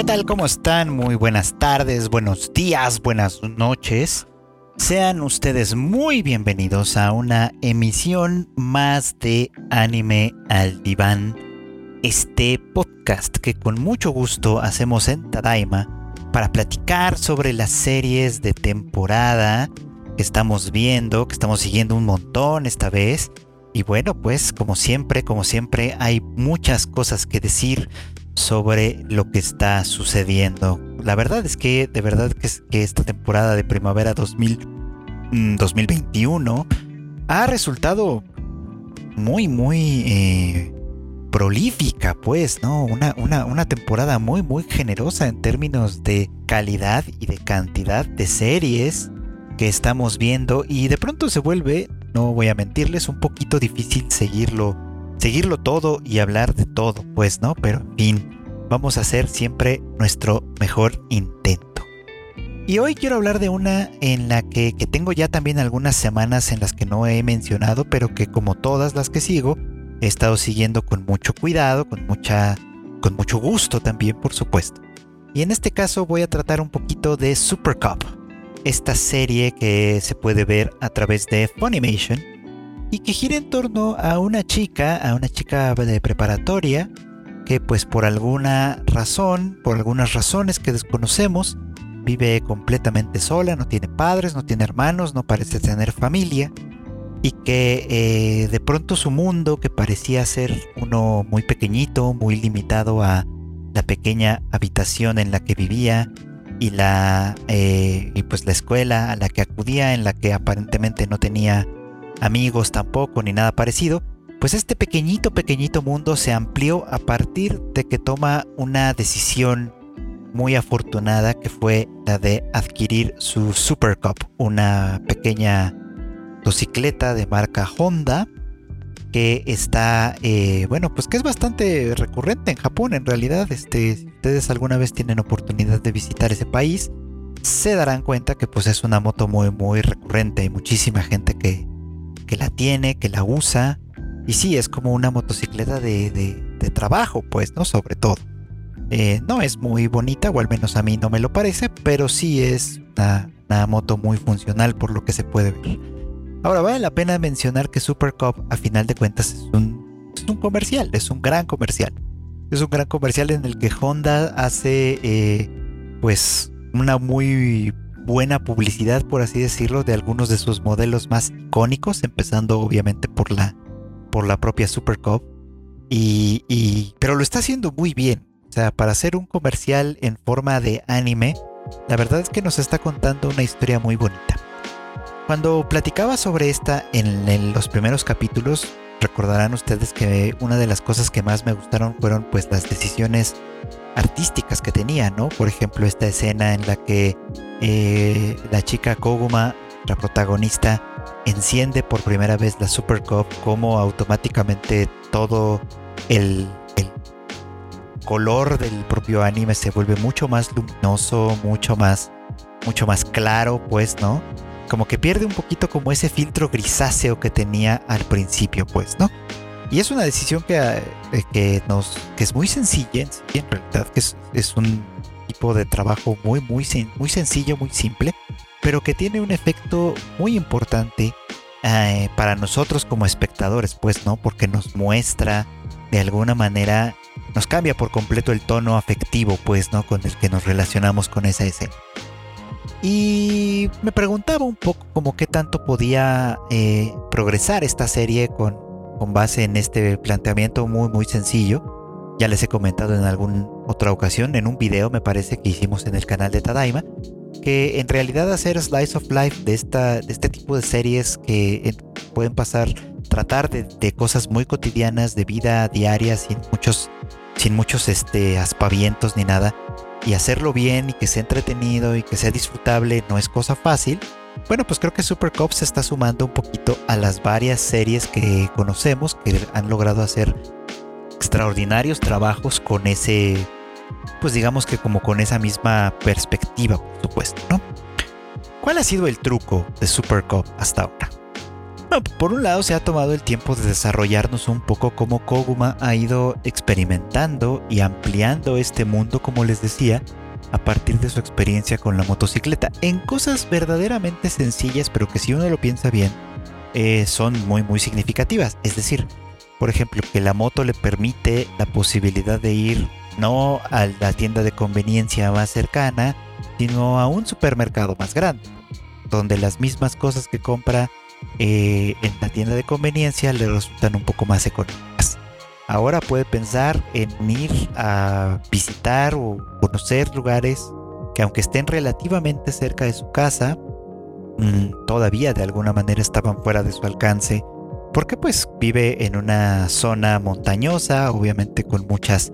¿qué tal? ¿Cómo están? Muy buenas tardes, buenos días, buenas noches. Sean ustedes muy bienvenidos a una emisión más de Anime al Diván, este podcast que con mucho gusto hacemos en Tadaima para platicar sobre las series de temporada que estamos viendo, que estamos siguiendo un montón esta vez. Y bueno, pues como siempre, como siempre, hay muchas cosas que decir sobre lo que está sucediendo. La verdad es que, de verdad que, que esta temporada de primavera 2000, 2021 mm, ha resultado muy, muy eh, prolífica, pues, ¿no? Una, una temporada muy, muy generosa en términos de calidad y de cantidad de series que estamos viendo y de pronto se vuelve, no voy a mentirles, un poquito difícil seguirlo seguirlo todo y hablar de todo, pues, ¿no? Pero en fin, vamos a hacer siempre nuestro mejor intento. Y hoy quiero hablar de una en la que, que, tengo ya también algunas semanas en las que no he mencionado, pero que como todas las que sigo, he estado siguiendo con mucho cuidado, con mucha, con mucho gusto también, por supuesto. Y en este caso voy a tratar un poquito de Super Cup, esta serie que se puede ver a través de Funimation y que gira en torno a una chica, a una chica de preparatoria, que pues por alguna razón, por algunas razones que desconocemos, vive completamente sola, no tiene padres, no tiene hermanos, no parece tener familia, y que eh, de pronto su mundo, que parecía ser uno muy pequeñito, muy limitado a la pequeña habitación en la que vivía, y la eh, y pues la escuela a la que acudía en la que aparentemente no tenía amigos tampoco ni nada parecido, pues este pequeñito, pequeñito mundo se amplió a partir de que toma una decisión muy afortunada que fue la de adquirir su Super Cup, una pequeña motocicleta de marca Honda que está, eh, bueno, pues que es bastante recurrente en Japón en realidad. Este, si ustedes alguna vez tienen oportunidad de visitar ese país, se darán cuenta que pues es una moto muy, muy recurrente. Hay muchísima gente que, que la tiene, que la usa. Y sí, es como una motocicleta de, de, trabajo, pues, ¿no? Sobre todo. Eh, no es muy bonita, o al menos a mí no me lo parece, pero sí es una, moto muy funcional por lo que se puede ver. Ahora, vale la pena mencionar que Super Cup, a final de cuentas, es un, es un comercial, es un gran comercial. Es un gran comercial en el que Honda hace, eh, pues, una muy buena publicidad, por así decirlo, de algunos de sus modelos más icónicos, empezando obviamente por la, por la propia Super Cup. Y, pero lo está haciendo muy bien. O sea, para hacer un comercial en forma de anime, la verdad es que nos está contando una historia muy bonita. Cuando platicaba sobre esta en, los primeros capítulos, recordarán ustedes que una de las cosas que más me gustaron fueron pues las decisiones artísticas que tenía, ¿no? Por ejemplo, esta escena en la que eh, la chica Koguma, la protagonista, enciende por primera vez la Super Cup, como automáticamente todo el, color del propio anime se vuelve mucho más luminoso, mucho más, mucho más claro, pues, ¿no? Como que pierde un poquito como ese filtro grisáceo que tenía al principio, pues, ¿no? Y es una decisión que, eh, que, nos, que es muy sencilla, en realidad, que es, un tipo de trabajo muy, muy, muy sencillo, muy simple, pero que tiene un efecto muy importante eh, para nosotros como espectadores, pues, ¿no? Porque nos muestra de alguna manera, nos cambia por completo el tono afectivo, pues, ¿no? Con el que nos relacionamos con esa escena. Y me preguntaba un poco como qué tanto podía eh, progresar esta serie con, con base en este planteamiento muy muy sencillo. Ya les he comentado en alguna otra ocasión, en un video me parece que hicimos en el canal de Tadaima, que en realidad hacer slice of life de, esta, de este tipo de series que pueden pasar, tratar de, cosas muy cotidianas, de vida diaria, sin muchos, sin muchos este, aspavientos ni nada, y hacerlo bien y que sea entretenido y que sea disfrutable no es cosa fácil bueno, pues creo que Super Cop se está sumando un poquito a las varias series que conocemos que han logrado hacer extraordinarios trabajos con ese, pues digamos que como con esa misma perspectiva, por supuesto, ¿no? ¿Cuál ha sido el truco de Super Cop hasta ahora? por un lado se ha tomado el tiempo de desarrollarnos un poco como Koguma ha ido experimentando y ampliando este mundo, como les decía, a partir de su experiencia con la motocicleta, en cosas verdaderamente sencillas, pero que si uno lo piensa bien, eh, son muy muy significativas. Es decir, por ejemplo, que la moto le permite la posibilidad de ir no a la tienda de conveniencia más cercana, sino a un supermercado más grande, donde las mismas cosas que compra eh, en la tienda de conveniencia le resultan un poco más económicas. Ahora puede pensar en ir a visitar o conocer lugares que aunque estén relativamente cerca de su casa, mm, todavía de alguna manera estaban fuera de su alcance, porque pues vive en una zona montañosa, obviamente con muchas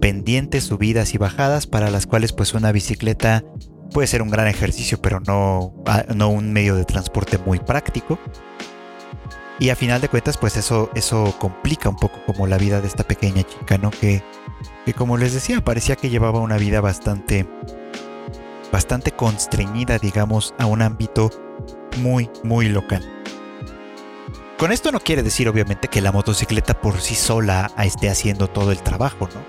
pendientes, subidas y bajadas, para las cuales pues una bicicleta puede ser un gran ejercicio, pero no, ah, no un medio de transporte muy práctico. Y a final de cuentas, pues eso, eso complica un poco como la vida de esta pequeña chica, ¿no? Que, que como les decía, parecía que llevaba una vida bastante, bastante constreñida, digamos, a un ámbito muy, muy local. Con esto no quiere decir, obviamente, que la motocicleta por sí sola esté haciendo todo el trabajo, ¿no?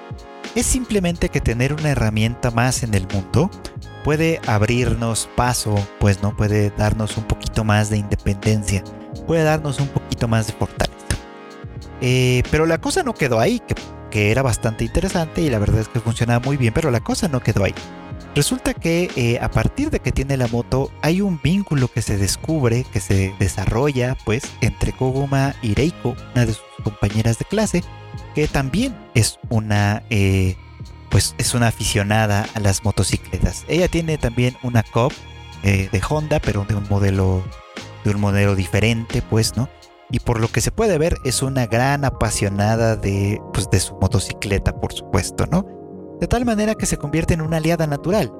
Es simplemente que tener una herramienta más en el mundo puede abrirnos paso, pues no puede darnos un poquito más de independencia, puede darnos un poquito más de fortaleza. Eh, pero la cosa no quedó ahí, que, era bastante interesante y la verdad es que funcionaba muy bien, pero la cosa no quedó ahí. Resulta que eh, a partir de que tiene la moto hay un vínculo que se descubre, que se desarrolla pues entre Koguma y Reiko, una de sus compañeras de clase, que también es una eh, pues es una aficionada a las motocicletas. Ella tiene también una Cop eh, de Honda, pero de un modelo de un modelo diferente, pues, ¿no? Y por lo que se puede ver es una gran apasionada de pues de su motocicleta, por supuesto, ¿no? De tal manera que se convierte en una aliada natural.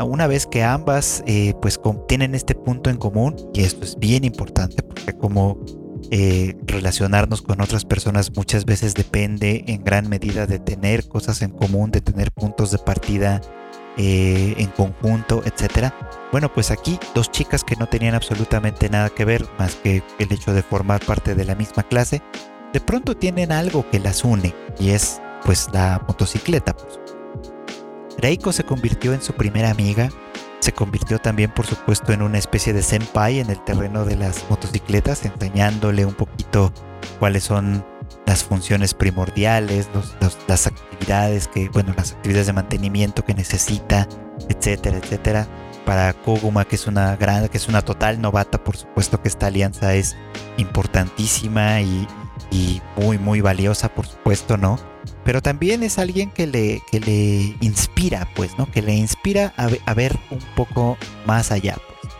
Una vez que ambas eh, pues tienen este punto en común, y esto es bien importante porque como eh, relacionarnos con otras personas muchas veces depende en gran medida de tener cosas en común, de tener puntos de partida eh, en conjunto, etcétera. Bueno, pues aquí dos chicas que no tenían absolutamente nada que ver más que el hecho de formar parte de la misma clase, de pronto tienen algo que las une y es pues la motocicleta. Reiko se convirtió en su primera amiga se convirtió también, por supuesto, en una especie de senpai en el terreno de las motocicletas, enseñándole un poquito cuáles son las funciones primordiales, las actividades que, bueno, las actividades de mantenimiento que necesita, etcétera, etcétera. Para Koguma, que es una gran, que es una total novata, por supuesto que esta alianza es importantísima y, y muy, muy valiosa, por supuesto, ¿no? Pero también es alguien que le, que le inspira, pues, ¿no? Que le inspira a, ver un poco más allá. Pues.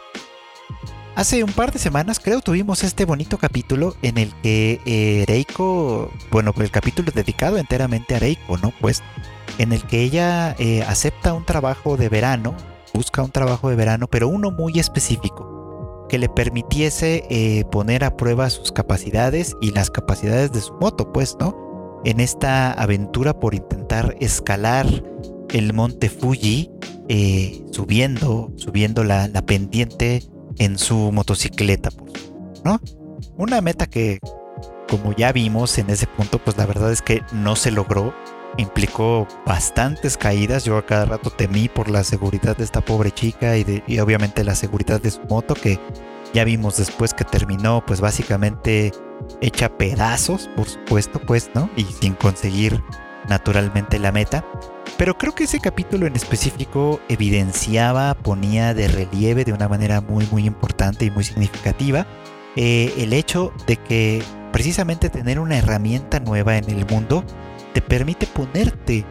Hace un par de semanas, creo, tuvimos este bonito capítulo en el que eh, Reiko, bueno, el capítulo dedicado enteramente a Reiko, ¿no? Pues, en el que ella eh, acepta un trabajo de verano, busca un trabajo de verano, pero uno muy específico, que le permitiese eh, poner a prueba sus capacidades y las capacidades de su moto, pues, ¿no? En esta aventura por intentar escalar el monte Fuji, eh, subiendo, subiendo la, pendiente en su motocicleta, ¿no? Una meta que, como ya vimos en ese punto, pues la verdad es que no se logró. Implicó bastantes caídas. Yo a cada rato temí por la seguridad de esta pobre chica y, y obviamente la seguridad de su moto, que ya vimos después que terminó, pues básicamente hecha pedazos, por supuesto, pues, ¿no? Y sin conseguir naturalmente la meta. Pero creo que ese capítulo en específico evidenciaba, ponía de relieve de una manera muy, muy importante y muy significativa eh, el hecho de que precisamente tener una herramienta nueva en el mundo te permite ponerte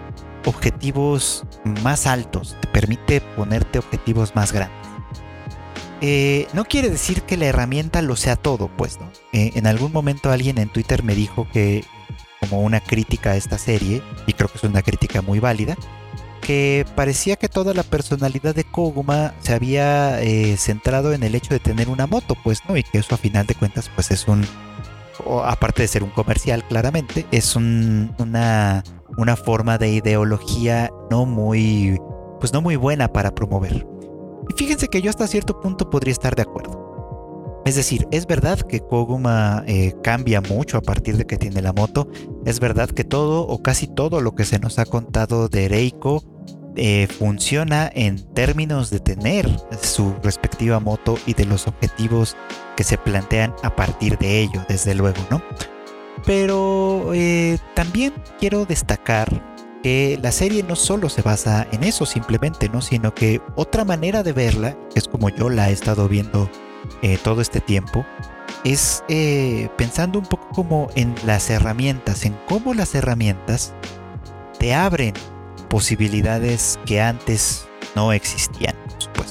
objetivos más altos, te permite ponerte objetivos más grandes. Eh, no quiere decir que la herramienta lo sea todo, pues, ¿no? Eh, en algún momento alguien en Twitter me dijo que, como una crítica a esta serie, y creo que es una crítica muy válida, que parecía que toda la personalidad de Koguma se había eh, centrado en el hecho de tener una moto, pues, ¿no? Y que eso a final de cuentas, pues es un, aparte de ser un comercial, claramente, es una, una forma de ideología no muy, pues no muy buena para promover. Y fíjense que yo hasta cierto punto podría estar de acuerdo. Es decir, es verdad que Koguma eh, cambia mucho a partir de que tiene la moto. Es verdad que todo o casi todo lo que se nos ha contado de Reiko eh, funciona en términos de tener su respectiva moto y de los objetivos que se plantean a partir de ello, desde luego, ¿no? Pero eh, también quiero destacar que la serie no solo se basa en eso simplemente, ¿no? Sino que otra manera de verla, que es como yo la he estado viendo eh, todo este tiempo, es eh, pensando un poco como en las herramientas, en cómo las herramientas te abren posibilidades que antes no existían, por.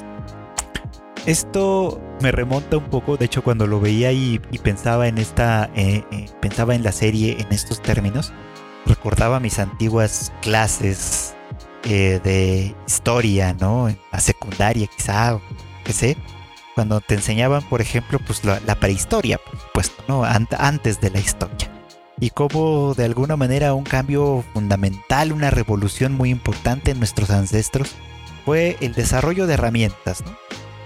Esto me remonta un poco, de hecho cuando lo veía y, pensaba en esta, eh, pensaba en la serie en estos términos, recordaba mis antiguas clases de historia, ¿no? En secundaria quizá, qué sé, cuando te enseñaban, por ejemplo, pues la, prehistoria, por supuesto, ¿no? antes de la historia. Y cómo de alguna manera un cambio fundamental, una revolución muy importante en nuestros ancestros fue el desarrollo de herramientas, ¿no?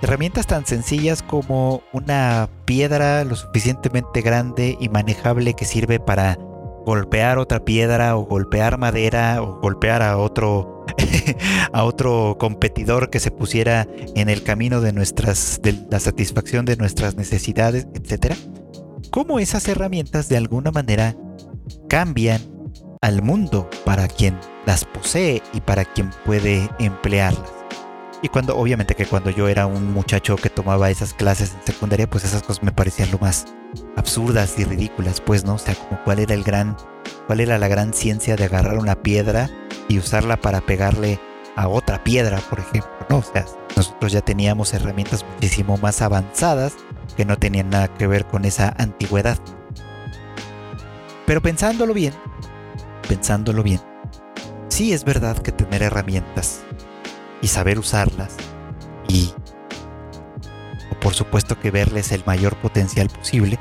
Herramientas tan sencillas como una piedra lo suficientemente grande y manejable que sirve para golpear otra piedra o golpear madera o golpear a otro a otro competidor que se pusiera en el camino de nuestras de la satisfacción de nuestras necesidades, etcétera. Cómo esas herramientas de alguna manera cambian al mundo para quien las posee y para quien puede emplearlas. Y cuando, obviamente que cuando yo era un muchacho que tomaba esas clases en secundaria, pues esas cosas me parecían lo más absurdas y ridículas, pues, ¿no? O sea, como cuál era el gran, cuál era la gran ciencia de agarrar una piedra y usarla para pegarle a otra piedra, por ejemplo, ¿no? O sea, nosotros ya teníamos herramientas muchísimo más avanzadas que no tenían nada que ver con esa antigüedad. Pero pensándolo bien, pensándolo bien, sí es verdad que tener herramientas y saber usarlas y por supuesto que verles el mayor potencial posible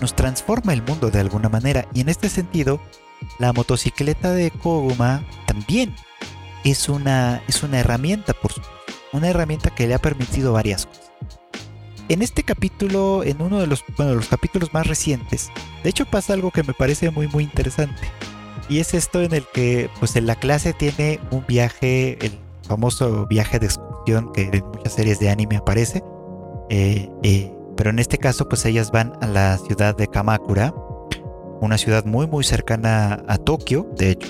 nos transforma el mundo de alguna manera y en este sentido la motocicleta de Koguma también es una, es una herramienta, por una herramienta que le ha permitido varias cosas. En este capítulo, en uno de los, de los capítulos más recientes, de hecho pasa algo que me parece muy muy interesante. Y es esto en el que pues en la clase tiene un viaje, famoso viaje de excursión que en muchas series de anime aparece. Eh, eh, pero en este caso pues ellas van a la ciudad de Kamakura, una ciudad muy muy cercana a Tokio, de hecho,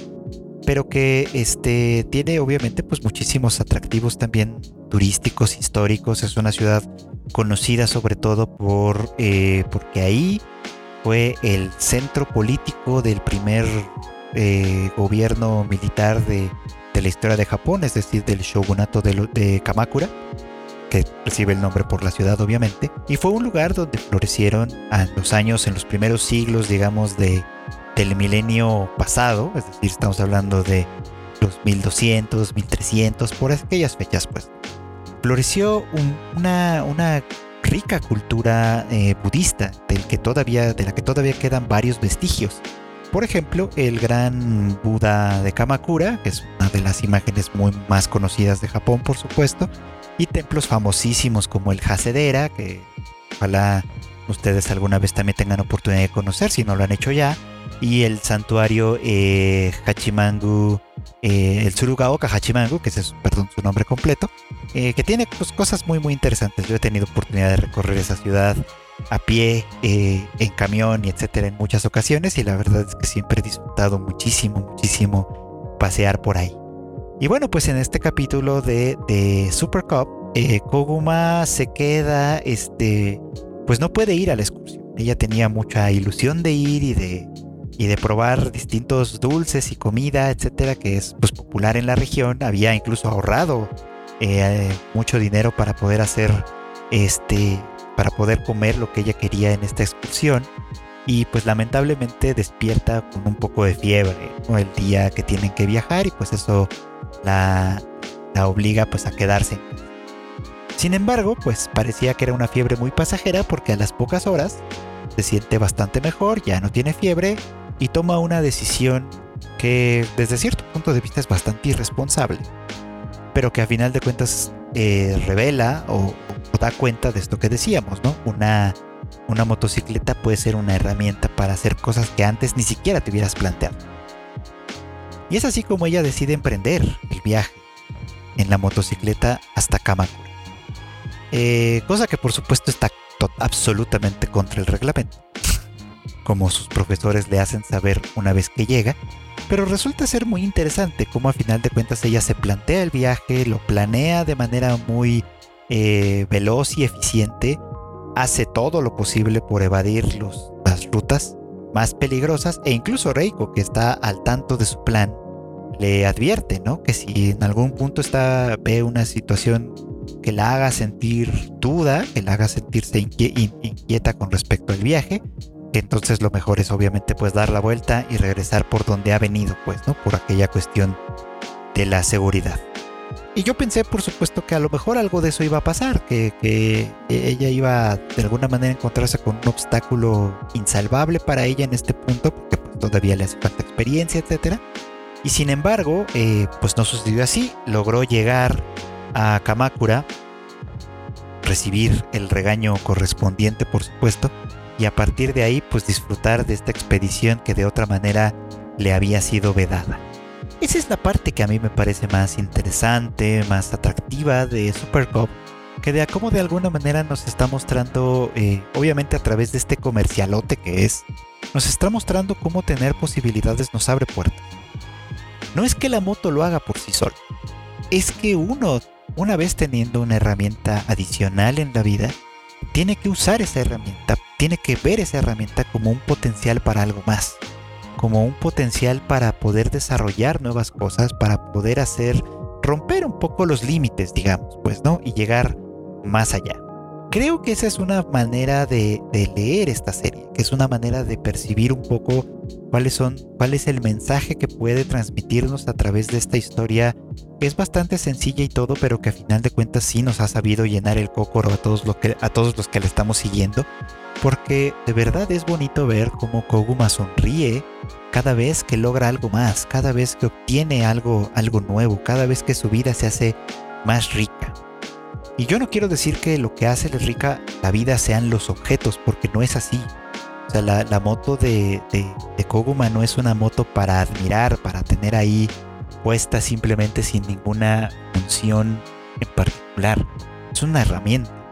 pero que este, tiene obviamente pues muchísimos atractivos también turísticos, históricos, es una ciudad conocida sobre todo por, eh, porque ahí fue el centro político del primer gobierno militar de, la historia de Japón, es decir, del shogunato de, de Kamakura que recibe el nombre por la ciudad obviamente, y fue un lugar donde florecieron a los años, en los primeros siglos, digamos, de, del milenio pasado, es decir, estamos hablando de los 1200, 1300, por aquellas fechas, pues. Floreció una, una rica cultura eh, budista del que todavía, de la que todavía quedan varios vestigios. Por ejemplo, el gran Buda de Kamakura, que es una de las imágenes muy más conocidas de Japón, por supuesto, y templos famosísimos como el Hasedera, que ojalá ustedes alguna vez también tengan oportunidad de conocer si no lo han hecho ya, y el santuario eh, Hachimangu, eh, el Tsurugaoka Hachimangu, que es perdón, su nombre completo, eh, que tiene cosas muy muy interesantes. Yo he tenido oportunidad de recorrer esa ciudad a pie, eh, en camión y etcétera en muchas ocasiones y la verdad es que siempre he disfrutado muchísimo, muchísimo pasear por ahí. Y bueno, pues en este capítulo de, de Super Cup, eh, Koguma se queda, este, pues no puede ir a la excursión. Ella tenía mucha ilusión de ir y de, y de probar distintos dulces y comida, etcétera, que es pues, popular en la región. Había incluso ahorrado eh, mucho dinero para poder hacer, este, para poder comer lo que ella quería en esta excursión y pues lamentablemente despierta con un poco de fiebre el día que tienen que viajar y pues eso la, la obliga pues a quedarse. Sin embargo, pues parecía que era una fiebre muy pasajera porque a las pocas horas se siente bastante mejor, ya no tiene fiebre y toma una decisión que desde cierto punto de vista es bastante irresponsable, pero que a final de cuentas eh, revela o, o, da cuenta de esto que decíamos, ¿no? Una una motocicleta puede ser una herramienta para hacer cosas que antes ni siquiera te hubieras planteado. Y es así como ella decide emprender el viaje en la motocicleta hasta Kamakura. Eh, cosa que por supuesto está absolutamente contra el reglamento, como sus profesores le hacen saber una vez que llega, pero resulta ser muy interesante cómo a final de cuentas ella se plantea el viaje, lo planea de manera muy eh, veloz y eficiente, hace todo lo posible por evadir las rutas más peligrosas e incluso Reiko, que está al tanto de su plan, le advierte, ¿no? Que si en algún punto está, ve una situación que la haga sentir duda, que la haga sentirse inquieta con respecto al viaje, que entonces lo mejor es obviamente pues dar la vuelta y regresar por donde ha venido, pues, ¿no? Por aquella cuestión de la seguridad. Y yo pensé, por supuesto, que a lo mejor algo de eso iba a pasar, que, ella iba de alguna manera a encontrarse con un obstáculo insalvable para ella en este punto, porque pues, todavía le hace falta experiencia, etc. Y sin embargo, eh, pues no sucedió así. Logró llegar a Kamakura, recibir el regaño correspondiente, por supuesto, y a partir de ahí, pues disfrutar de esta expedición que de otra manera le había sido vedada. Esa es la parte que a mí me parece más interesante, más atractiva de Supercop, que de cómo de alguna manera nos está mostrando, eh, obviamente a través de este comercialote que es, nos está mostrando cómo tener posibilidades nos abre puertas. No es que la moto lo haga por sí solo, es que uno, una vez teniendo una herramienta adicional en la vida, tiene que usar esa herramienta, tiene que ver esa herramienta como un potencial para algo más como un potencial para poder desarrollar nuevas cosas, para poder hacer, romper un poco los límites, digamos, pues, ¿no? Y llegar más allá. Creo que esa es una manera de, leer esta serie, que es una manera de percibir un poco cuáles son, cuál es el mensaje que puede transmitirnos a través de esta historia, que es bastante sencilla y todo, pero que a final de cuentas sí nos ha sabido llenar el cocoro a todos, que, a todos los que le estamos siguiendo porque de verdad es bonito ver cómo Koguma sonríe cada vez que logra algo más, cada vez que obtiene algo, algo nuevo, cada vez que su vida se hace más rica. Y yo no quiero decir que lo que hace rica la vida sean los objetos, porque no es así. O sea, la, moto de, de Koguma no es una moto para admirar, para tener ahí puesta simplemente sin ninguna función en particular. Es una herramienta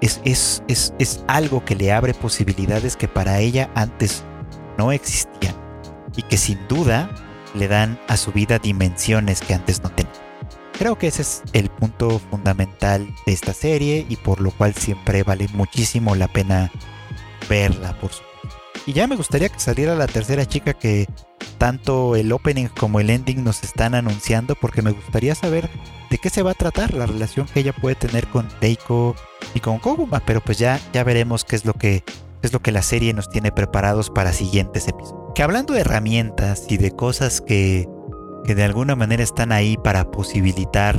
es, es, algo que le abre posibilidades que para ella antes no existían y que sin duda le dan a su vida dimensiones que antes no tenía. Creo que ese es el punto fundamental de esta serie y por lo cual siempre vale muchísimo la pena verla, por supuesto. Y ya me gustaría que saliera la tercera chica que tanto el opening como el ending nos están anunciando porque me gustaría saber de qué se va a tratar la relación que ella puede tener con Deiko y con Koguma, pero pues ya, ya veremos qué es lo que es lo que la serie nos tiene preparados para siguientes episodios. Que hablando de herramientas y de cosas que, que de alguna manera están ahí para posibilitar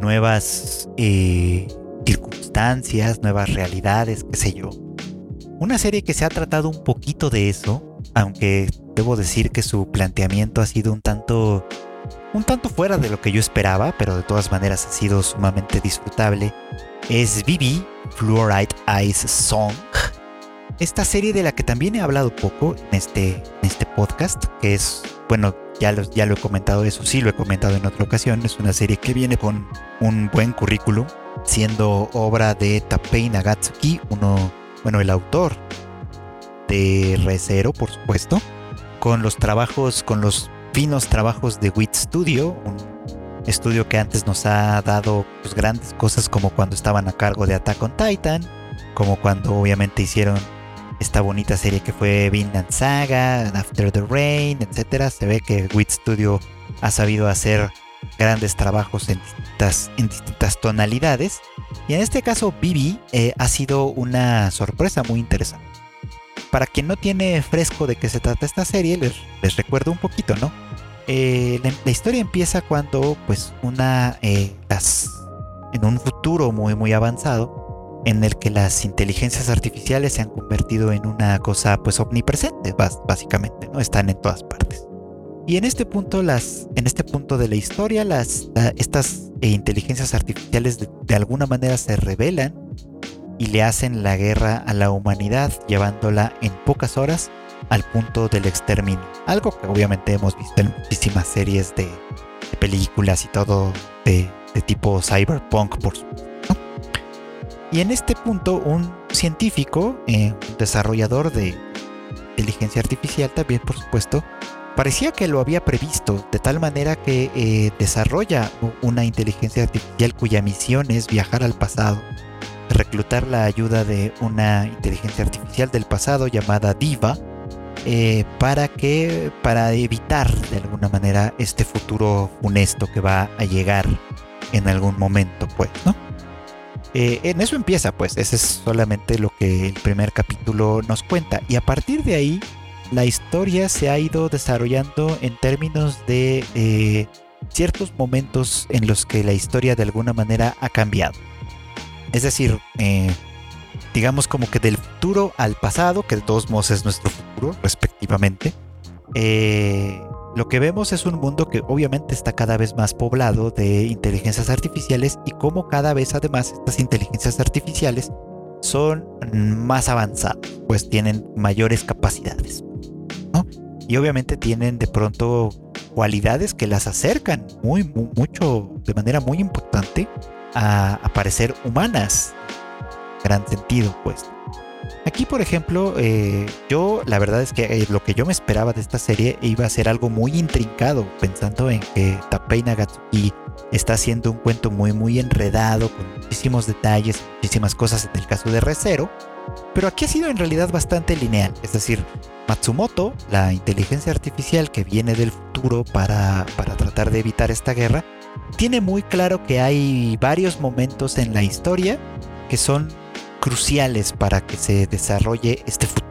nuevas eh, circunstancias, nuevas realidades, qué sé yo. Una serie que se ha tratado un poquito de eso, aunque debo decir que su planteamiento ha sido un tanto un tanto fuera de lo que yo esperaba, pero de todas maneras ha sido sumamente disfrutable, es Vivi Fluoride Ice Song. Esta serie de la que también he hablado poco en este, en este podcast, que es, bueno, ya lo, ya lo he comentado, eso sí lo he comentado en otra ocasión, es una serie que viene con un buen currículum, siendo obra de Tapei Nagatsuki, uno, bueno, el autor de Recero, por supuesto, con los trabajos, con los finos trabajos de WIT Studio, un estudio que antes nos ha dado pues, grandes cosas como cuando estaban a cargo de Attack on Titan, como cuando obviamente hicieron esta bonita serie que fue Vinland Saga, After the Rain, etc. Se ve que WIT Studio ha sabido hacer grandes trabajos en distintas, en distintas tonalidades. Y en este caso, Bibi eh, ha sido una sorpresa muy interesante. Para quien no tiene fresco de qué se trata esta serie, les, les recuerdo un poquito, ¿no? Eh, la, historia empieza cuando, pues, una, eh, las, en un futuro muy, muy avanzado, en el que las inteligencias artificiales se han convertido en una cosa, pues, omnipresente, básicamente, ¿no? Están en todas partes. Y en este punto, las, en este punto de la historia, las, estas eh, inteligencias artificiales de, alguna manera se revelan y le hacen la guerra a la humanidad, llevándola en pocas horas al punto del exterminio. Algo que obviamente hemos visto en muchísimas series de, películas y todo de, tipo cyberpunk, por supuesto. Y en este punto, un científico, eh, desarrollador de inteligencia artificial también, por supuesto, parecía que lo había previsto, de tal manera que eh, desarrolla una inteligencia artificial cuya misión es viajar al pasado, reclutar la ayuda de una inteligencia artificial del pasado llamada Diva, eh, para que para evitar de alguna manera este futuro funesto que va a llegar en algún momento, pues, ¿no? Eh, en eso empieza, pues, ese es solamente lo que el primer capítulo nos cuenta. Y a partir de ahí, la historia se ha ido desarrollando en términos de eh, ciertos momentos en los que la historia de alguna manera ha cambiado. Es decir, eh, digamos como que del futuro al pasado, que de todos modos es nuestro futuro, respectivamente, eh, lo que vemos es un mundo que obviamente está cada vez más poblado de inteligencias artificiales y como cada vez además estas inteligencias artificiales son más avanzadas, pues tienen mayores capacidades. Y obviamente tienen de pronto cualidades que las acercan muy, mucho, de manera muy importante a, parecer humanas. Gran sentido, pues. Aquí, por ejemplo, eh, yo la verdad es que eh, lo que yo me esperaba de esta serie iba a ser algo muy intrincado, pensando en que Tapei Nagatsuki está haciendo un cuento muy, muy enredado, con muchísimos detalles, muchísimas cosas en el caso de Recero, pero aquí ha sido en realidad bastante lineal, es decir, Matsumoto, la inteligencia artificial que viene del futuro para, para tratar de evitar esta guerra, tiene muy claro que hay varios momentos en la historia que son cruciales para que se desarrolle este futuro.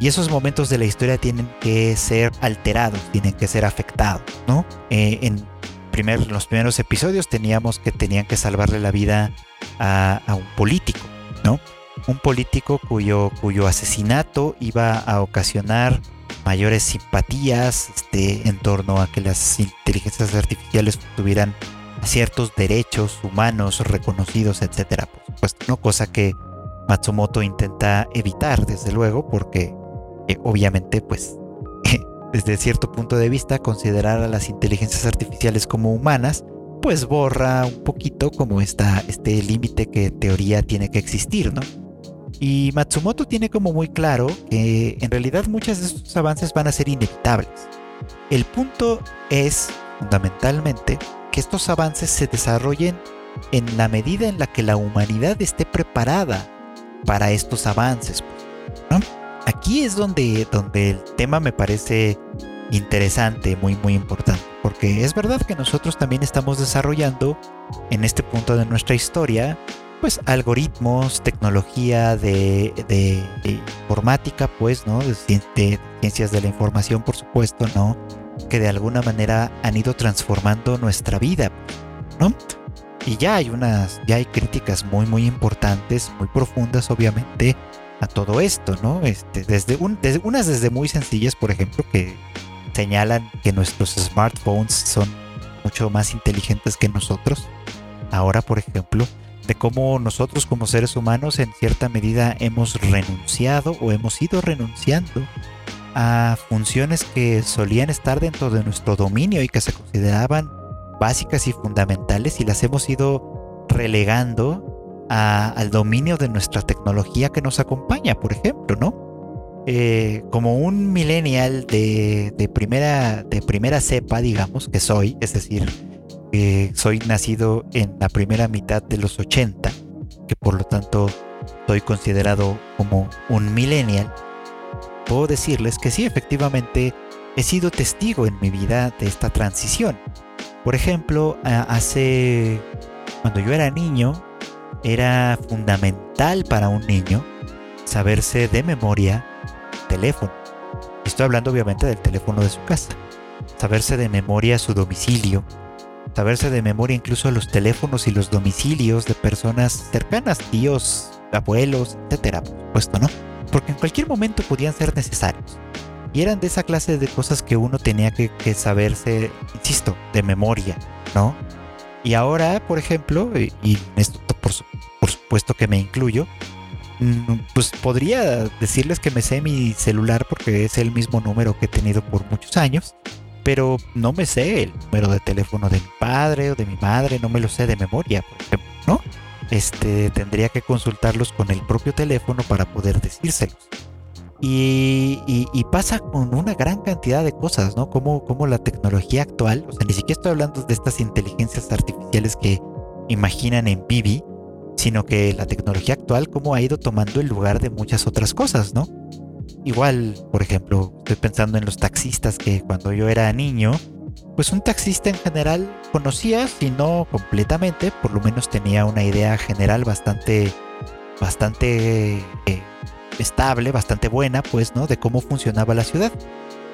Y esos momentos de la historia tienen que ser alterados, tienen que ser afectados, ¿no? Eh, en primer, los primeros episodios teníamos que tenían que salvarle la vida a, a un político, ¿no? un político cuyo, cuyo asesinato iba a ocasionar mayores simpatías este, en torno a que las inteligencias artificiales tuvieran ciertos derechos humanos reconocidos, etcétera, por supuesto, ¿no? Cosa que Matsumoto intenta evitar, desde luego, porque eh, obviamente, pues, desde cierto punto de vista, considerar a las inteligencias artificiales como humanas, pues borra un poquito como está este límite que en teoría tiene que existir, ¿no? Y Matsumoto tiene como muy claro que en realidad muchos de estos avances van a ser inevitables. El punto es, fundamentalmente, que estos avances se desarrollen en la medida en la que la humanidad esté preparada para estos avances. Aquí es donde, donde el tema me parece interesante, muy muy importante, porque es verdad que nosotros también estamos desarrollando en este punto de nuestra historia pues algoritmos, tecnología de, informática, pues, ¿no? De, ciencias de la información, por supuesto, ¿no? Que de alguna manera han ido transformando nuestra vida, ¿no? Y ya hay unas, ya hay críticas muy, muy importantes, muy profundas, obviamente, a todo esto, ¿no? Este, desde, un, desde unas desde muy sencillas, por ejemplo, que señalan que nuestros smartphones son mucho más inteligentes que nosotros. Ahora, por ejemplo, de cómo nosotros como seres humanos en cierta medida hemos renunciado o hemos ido renunciando a funciones que solían estar dentro de nuestro dominio y que se consideraban básicas y fundamentales y las hemos ido relegando al dominio de nuestra tecnología que nos acompaña, por ejemplo, ¿no? Eh, como un millennial de, de, primera, de primera cepa, digamos, que soy, es decir, soy nacido en la primera mitad de los 80, que por lo tanto soy considerado como un millennial, puedo decirles que sí, efectivamente, he sido testigo en mi vida de esta transición. Por ejemplo, hace, cuando yo era niño, era fundamental para un niño saberse de memoria teléfono. Estoy hablando obviamente del teléfono de su casa. Saberse de memoria su domicilio, saberse de memoria incluso los teléfonos y los domicilios de personas cercanas, tíos, abuelos, etcétera, por supuesto, ¿no? Porque en cualquier momento podían ser necesarios. Y eran de esa clase de cosas que uno tenía que, saberse, insisto, de memoria, ¿no? Y ahora, por ejemplo, y, esto por, supuesto que me incluyo, mm, pues podría decirles que me sé mi celular porque es el mismo número que he tenido por muchos años, pero no me sé el número de teléfono de mi padre o de mi madre, no me lo sé de memoria, por ¿no? Este, tendría que consultarlos con el propio teléfono para poder decírselos. Y, pasa con una gran cantidad de cosas, ¿no? Como, como la tecnología actual, o sea, ni siquiera estoy hablando de estas inteligencias artificiales que imaginan en Bibi, sino que la tecnología actual como ha ido tomando el lugar de muchas otras cosas, ¿no? Igual, por ejemplo, estoy pensando en los taxistas que cuando yo era niño, pues un taxista en general conocía, si no completamente, por lo menos tenía una idea general bastante, bastante eh, estable, bastante buena, pues, ¿no? De cómo funcionaba la ciudad.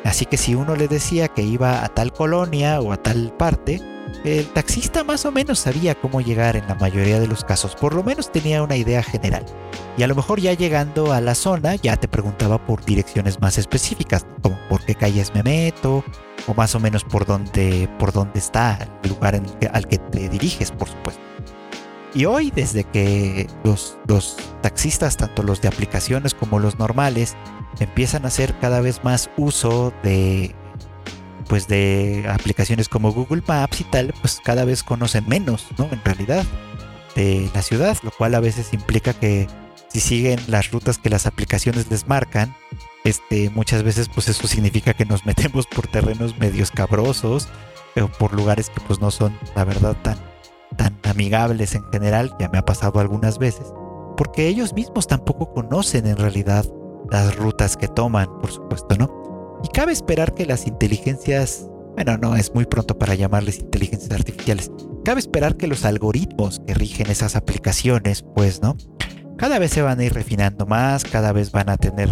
Así que si uno le decía que iba a tal colonia o a tal parte, el taxista más o menos sabía cómo llegar en la mayoría de los casos, por lo menos tenía una idea general. Y a lo mejor ya llegando a la zona ya te preguntaba por direcciones más específicas, como por qué calles me meto, o más o menos por dónde, por dónde está el lugar al que te diriges, por supuesto. Y hoy, desde que los taxistas, tanto los de aplicaciones como los normales, empiezan a hacer cada vez más uso de pues de aplicaciones como Google Maps y tal, pues cada vez conocen menos, ¿no? En realidad, de la ciudad, lo cual a veces implica que si siguen las rutas que las aplicaciones les marcan, este, muchas veces pues eso significa que nos metemos por terrenos medios cabrosos o por lugares que pues no son la verdad tan tan amigables en general, ya me ha pasado algunas veces, porque ellos mismos tampoco conocen en realidad las rutas que toman, por supuesto, ¿no? Y cabe esperar que las inteligencias, bueno, no, es muy pronto para llamarles inteligencias artificiales, cabe esperar que los algoritmos que rigen esas aplicaciones, pues, ¿no? Cada vez se van a ir refinando más, cada vez van a tener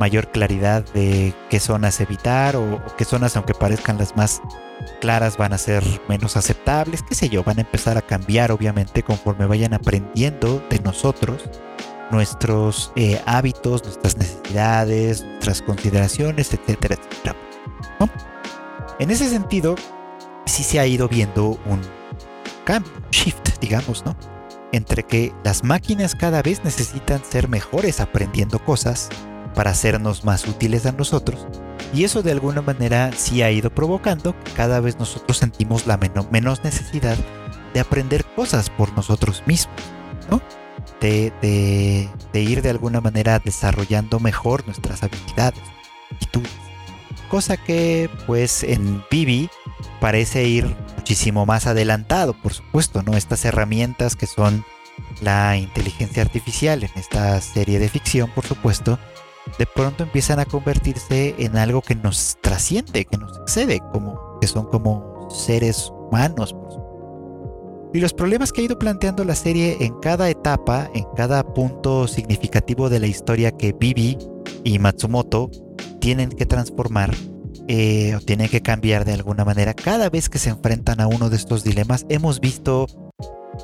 mayor claridad de qué zonas evitar o, qué zonas, aunque parezcan las más claras, van a ser menos aceptables, qué sé yo, van a empezar a cambiar obviamente conforme vayan aprendiendo de nosotros nuestros eh, hábitos, nuestras necesidades, nuestras consideraciones, etcétera, etcétera. En ese sentido, sí se ha ido viendo un cambio, shift, digamos, ¿no? Entre que las máquinas cada vez necesitan ser mejores aprendiendo cosas para hacernos más útiles a nosotros. Y eso de alguna manera sí ha ido provocando que cada vez nosotros sentimos la menos necesidad de aprender cosas por nosotros mismos, ¿no? De, de, ir de alguna manera desarrollando mejor nuestras habilidades, actitudes. Cosa que pues en Vivi parece ir muchísimo más adelantado, por supuesto, ¿no? Estas herramientas que son la inteligencia artificial en esta serie de ficción, por supuesto, de pronto empiezan a convertirse en algo que nos trasciende, que nos excede, como que son como seres humanos. Y los problemas que ha ido planteando la serie en cada etapa, en cada punto significativo de la historia que Bibi y Matsumoto tienen que transformar eh, o tienen que cambiar de alguna manera, cada vez que se enfrentan a uno de estos dilemas, hemos visto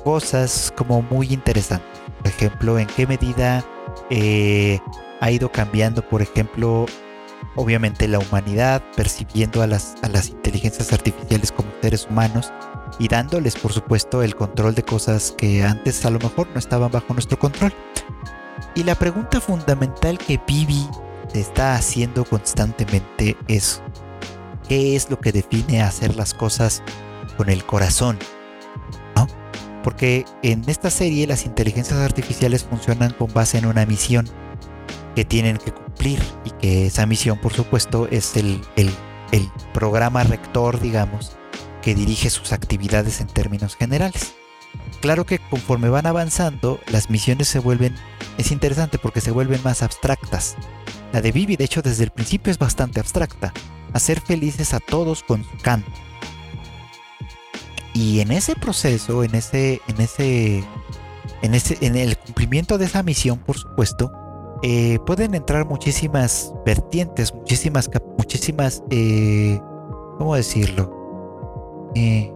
cosas como muy interesantes. Por ejemplo, en qué medida eh, ha ido cambiando, por ejemplo, obviamente la humanidad, percibiendo a las, a las inteligencias artificiales como seres humanos y dándoles, por supuesto, el control de cosas que antes a lo mejor no estaban bajo nuestro control. Y la pregunta fundamental que Vivi está haciendo constantemente es, ¿qué es lo que define hacer las cosas con el corazón? ¿No? Porque en esta serie las inteligencias artificiales funcionan con base en una misión que tienen que cumplir y que esa misión por supuesto es el, el, programa rector digamos que dirige sus actividades en términos generales. Claro que conforme van avanzando, las misiones se vuelven, es interesante porque se vuelven más abstractas. La de Vivi, de hecho, desde el principio es bastante abstracta. Hacer felices a todos con su. Y en ese proceso, en ese, en ese, en ese, en el cumplimiento de esa misión, por supuesto, eh, pueden entrar muchísimas vertientes, muchísimas, muchísimas, eh, ¿cómo decirlo? Eh,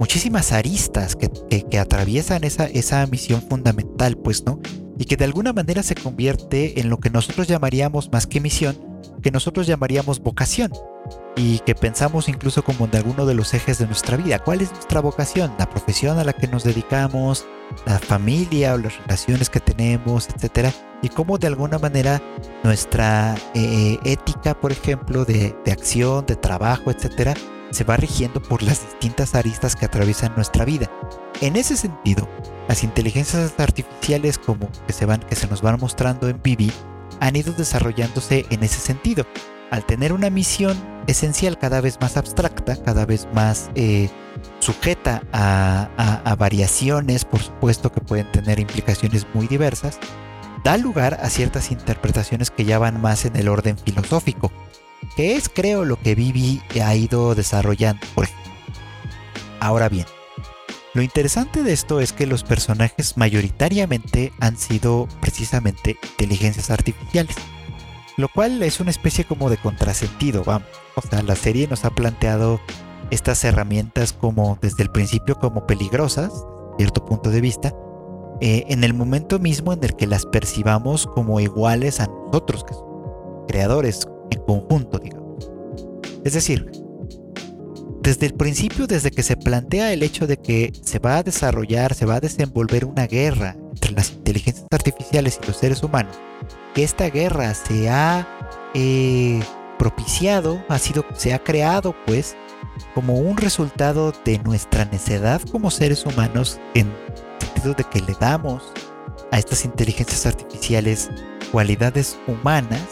muchísimas aristas que, atraviesan esa, esa misión fundamental, pues, ¿no? Y que de alguna manera se convierte en lo que nosotros llamaríamos más que misión, que nosotros llamaríamos vocación. y que pensamos incluso como de alguno de los ejes de nuestra vida. ¿Cuál es nuestra vocación? La profesión a la que nos dedicamos, la familia o las relaciones que tenemos, etcétera. Y cómo de alguna manera nuestra eh, ética, por ejemplo, de, de acción, de trabajo, etcétera, se va rigiendo por las distintas aristas que atraviesan nuestra vida. En ese sentido, las inteligencias artificiales como que se van que se nos van mostrando en Vivi han ido desarrollándose en ese sentido. Al tener una misión esencial cada vez más abstracta, cada vez más eh, sujeta a, variaciones, por supuesto que pueden tener implicaciones muy diversas, da lugar a ciertas interpretaciones que ya van más en el orden filosófico, que es creo lo que Vivi ha ido desarrollando. Ahora bien, lo interesante de esto es que los personajes mayoritariamente han sido precisamente inteligencias artificiales, lo cual es una especie como de contrasentido, vamos. O sea, la serie nos ha planteado estas herramientas como desde el principio como peligrosas, cierto punto de vista, eh, en el momento mismo en el que las percibamos como iguales a nosotros, que son creadores en conjunto, digamos. Es decir, desde el principio, desde que se plantea el hecho de que se va a desarrollar, se va a desenvolver una guerra entre las inteligencias artificiales y los seres humanos, que esta guerra se ha eh, propiciado, ha sido, se ha creado pues como un resultado de nuestra necedad como seres humanos en sentido de que le damos a estas inteligencias artificiales cualidades humanas,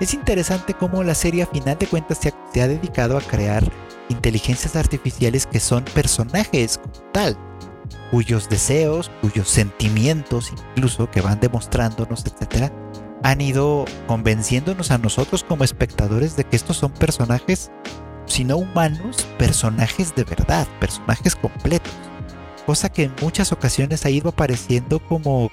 es interesante cómo la serie a final de cuentas se ha, dedicado a crear inteligencias artificiales que son personajes como tal, cuyos deseos, cuyos sentimientos incluso que van demostrándonos, etcétera, han ido convenciéndonos a nosotros como espectadores de que estos son personajes, si no humanos, personajes de verdad, personajes completos. Cosa que en muchas ocasiones ha ido apareciendo como,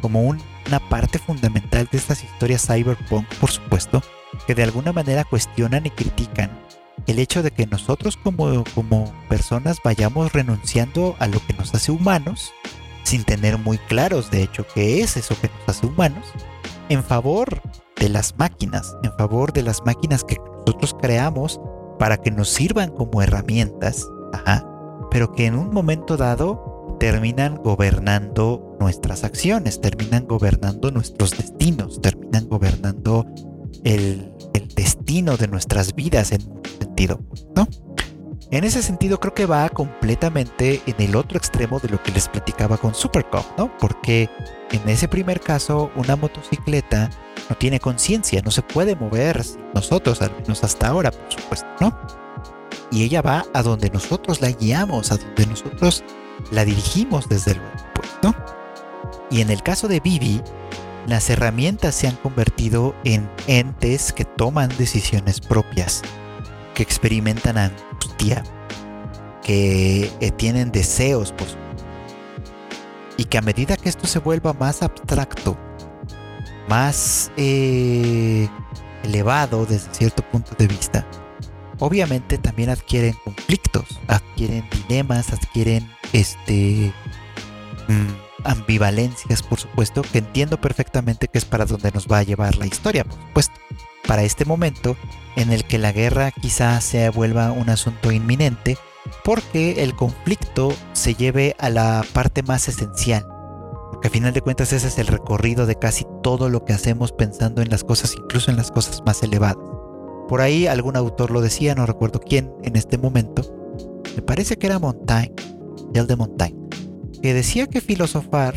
como una parte fundamental de estas historias cyberpunk, por supuesto, que de alguna manera cuestionan y critican el hecho de que nosotros como, como personas vayamos renunciando a lo que nos hace humanos, sin tener muy claros de hecho qué es eso que nos hace humanos, en favor de las máquinas, en favor de las máquinas que nosotros creamos para que nos sirvan como herramientas, pero que en un momento dado terminan gobernando nuestras acciones, terminan gobernando nuestros destinos, terminan gobernando el, destino de nuestras vidas en un sentido, ¿no? En ese sentido creo que va completamente en el otro extremo de lo que les platicaba con Supercop, ¿no? Porque en ese primer caso una motocicleta no tiene conciencia, no se puede mover nosotros, al menos hasta ahora, por supuesto, ¿no? Y ella va a donde nosotros la guiamos, a donde nosotros la dirigimos desde luego, pues, ¿no? Y en el caso de Vivi, las herramientas se han convertido en entes que toman decisiones propias, que experimentan angustia, que eh, tienen deseos por y que a medida que esto se vuelva más abstracto, más eh, elevado desde cierto punto de vista, obviamente también adquieren conflictos, adquieren dilemas, adquieren este mm, ambivalencias, por supuesto, que entiendo perfectamente que es para donde nos va a llevar la historia, por supuesto. Para este momento en el que la guerra quizá se vuelva un asunto inminente, porque el conflicto se lleve a la parte más esencial. Porque a final de cuentas ese es el recorrido de casi todo lo que hacemos pensando en las cosas, incluso en las cosas más elevadas. Por ahí algún autor lo decía, no recuerdo quién en este momento. Me parece que era Montaigne, el de Montaigne que decía que filosofar,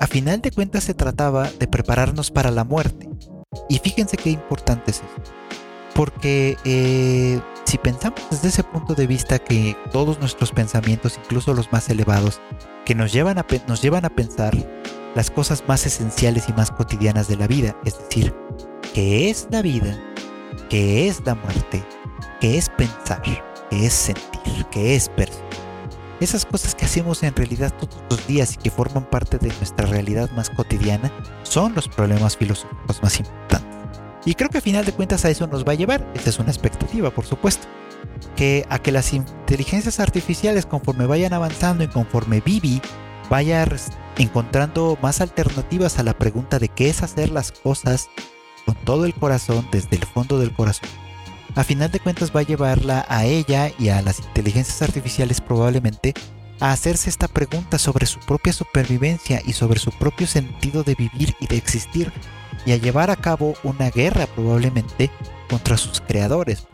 a final de cuentas se trataba de prepararnos para la muerte. Y fíjense qué importante es eso. Porque eh, si pensamos desde ese punto de vista que todos nuestros pensamientos, incluso los más elevados, que nos llevan a, nos llevan a pensar las cosas más esenciales y más cotidianas de la vida, es decir, qué es la vida, qué es la muerte, qué es pensar, qué es sentir, qué es percibir esas cosas que hacemos en realidad todos los días y que forman parte de nuestra realidad más cotidiana son los problemas filosóficos más importantes. Y creo que a final de cuentas a eso nos va a llevar, esa es una expectativa por supuesto, que a que las inteligencias artificiales conforme vayan avanzando y conforme Vivi vaya encontrando más alternativas a la pregunta de qué es hacer las cosas con todo el corazón, desde el fondo del corazón, a final de cuentas va a llevarla a ella y a las inteligencias artificiales probablemente a hacerse esta pregunta sobre su propia supervivencia y sobre su propio sentido de vivir y de existir y a llevar a cabo una guerra probablemente contra sus creadores,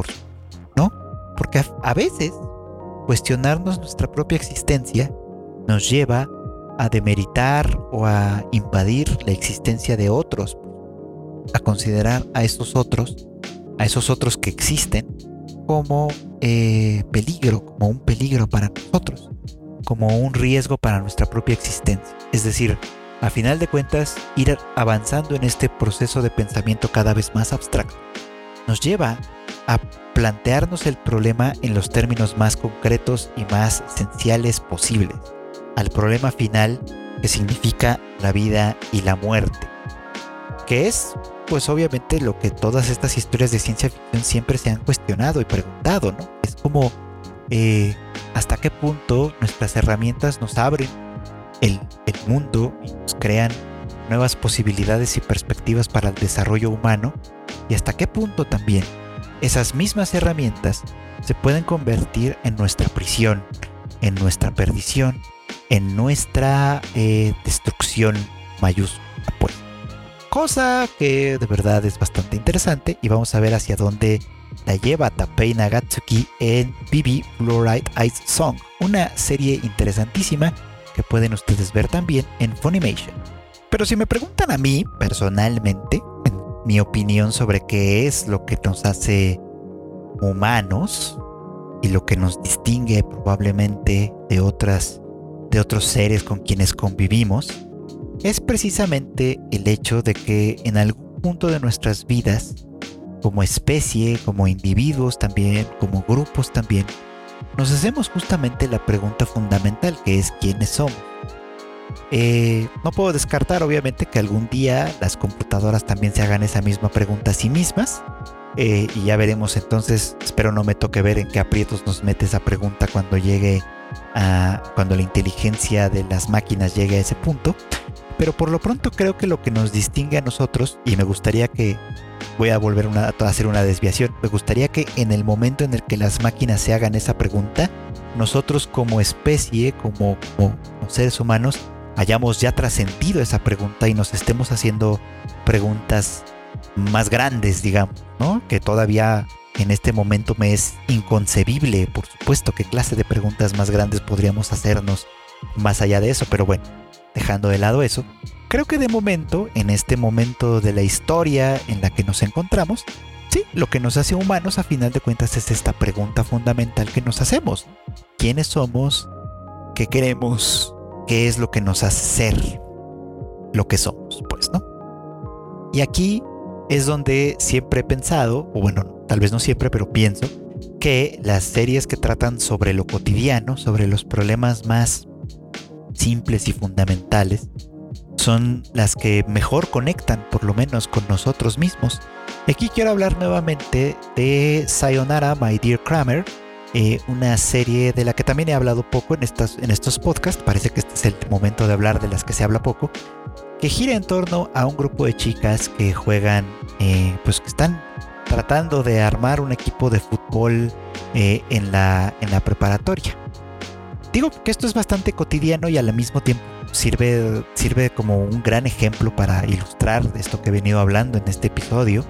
¿no? Porque a veces cuestionarnos nuestra propia existencia nos lleva a demeritar o a invadir la existencia de otros, a considerar a esos otros, a esos otros que existen, como eh, peligro, como un peligro para nosotros, como un riesgo para nuestra propia existencia. Es decir, a final de cuentas, ir avanzando en este proceso de pensamiento cada vez más abstracto nos lleva a plantearnos el problema en los términos más concretos y más esenciales posibles al problema final que significa la vida y la muerte. Que es, pues obviamente, lo que todas estas historias de ciencia ficción siempre se han cuestionado y preguntado, ¿no? Es como eh, hasta qué punto nuestras herramientas nos abren el, mundo y nos crean nuevas posibilidades y perspectivas para el desarrollo humano y hasta qué punto también esas mismas herramientas se pueden convertir en nuestra prisión, en nuestra perdición en nuestra eh, destrucción mayúscula. Pues. Cosa que de verdad es bastante interesante y vamos a ver hacia dónde la lleva Tapei Nagatsuki en BB Fluoride Ice Song, una serie interesantísima que pueden ustedes ver también en Funimation. Pero si me preguntan a mí, personalmente, en mi opinión sobre qué es lo que nos hace humanos y lo que nos distingue probablemente de otras de otros seres con quienes convivimos, es precisamente el hecho de que en algún punto de nuestras vidas, como especie, como individuos también, como grupos también, nos hacemos justamente la pregunta fundamental que es quiénes somos. Eh, no puedo descartar obviamente que algún día las computadoras también se hagan esa misma pregunta a sí mismas. Eh, y ya veremos entonces, espero no me toque ver en qué aprietos nos mete esa pregunta cuando llegue cuando la inteligencia de las máquinas llegue a ese punto. Pero por lo pronto creo que lo que nos distingue a nosotros, y me gustaría que, voy a volver a hacer una desviación, me gustaría que en el momento en el que las máquinas se hagan esa pregunta, nosotros como especie, como, como seres humanos, hayamos ya trascendido esa pregunta y nos estemos haciendo preguntas más grandes, digamos, ¿no? Que todavía en este momento me es inconcebible, por supuesto, qué clase de preguntas más grandes podríamos hacernos más allá de eso, pero bueno, dejando de lado eso, creo que de momento, en este momento de la historia en la que nos encontramos, sí, lo que nos hace humanos a final de cuentas es esta pregunta fundamental que nos hacemos. ¿Quiénes somos? ¿Qué queremos? ¿Qué es lo que nos hace ser lo que somos? Pues, ¿no? Y aquí es donde siempre he pensado, o bueno, tal vez no siempre, pero pienso, que las series que tratan sobre lo cotidiano, sobre los problemas más simples y fundamentales, son las que mejor conectan, por lo menos, con nosotros mismos. Aquí quiero hablar nuevamente de Sayonara, My Dear Kramer, eh, una serie de la que también he hablado poco en, estas, en estos podcasts, parece que este es el momento de hablar de las que se habla poco, que gira en torno a un grupo de chicas que juegan, eh, pues que están tratando de armar un equipo de fútbol eh, en, la, en la preparatoria. Digo que esto es bastante cotidiano y al mismo tiempo sirve, sirve como un gran ejemplo para ilustrar esto que he venido hablando en este episodio.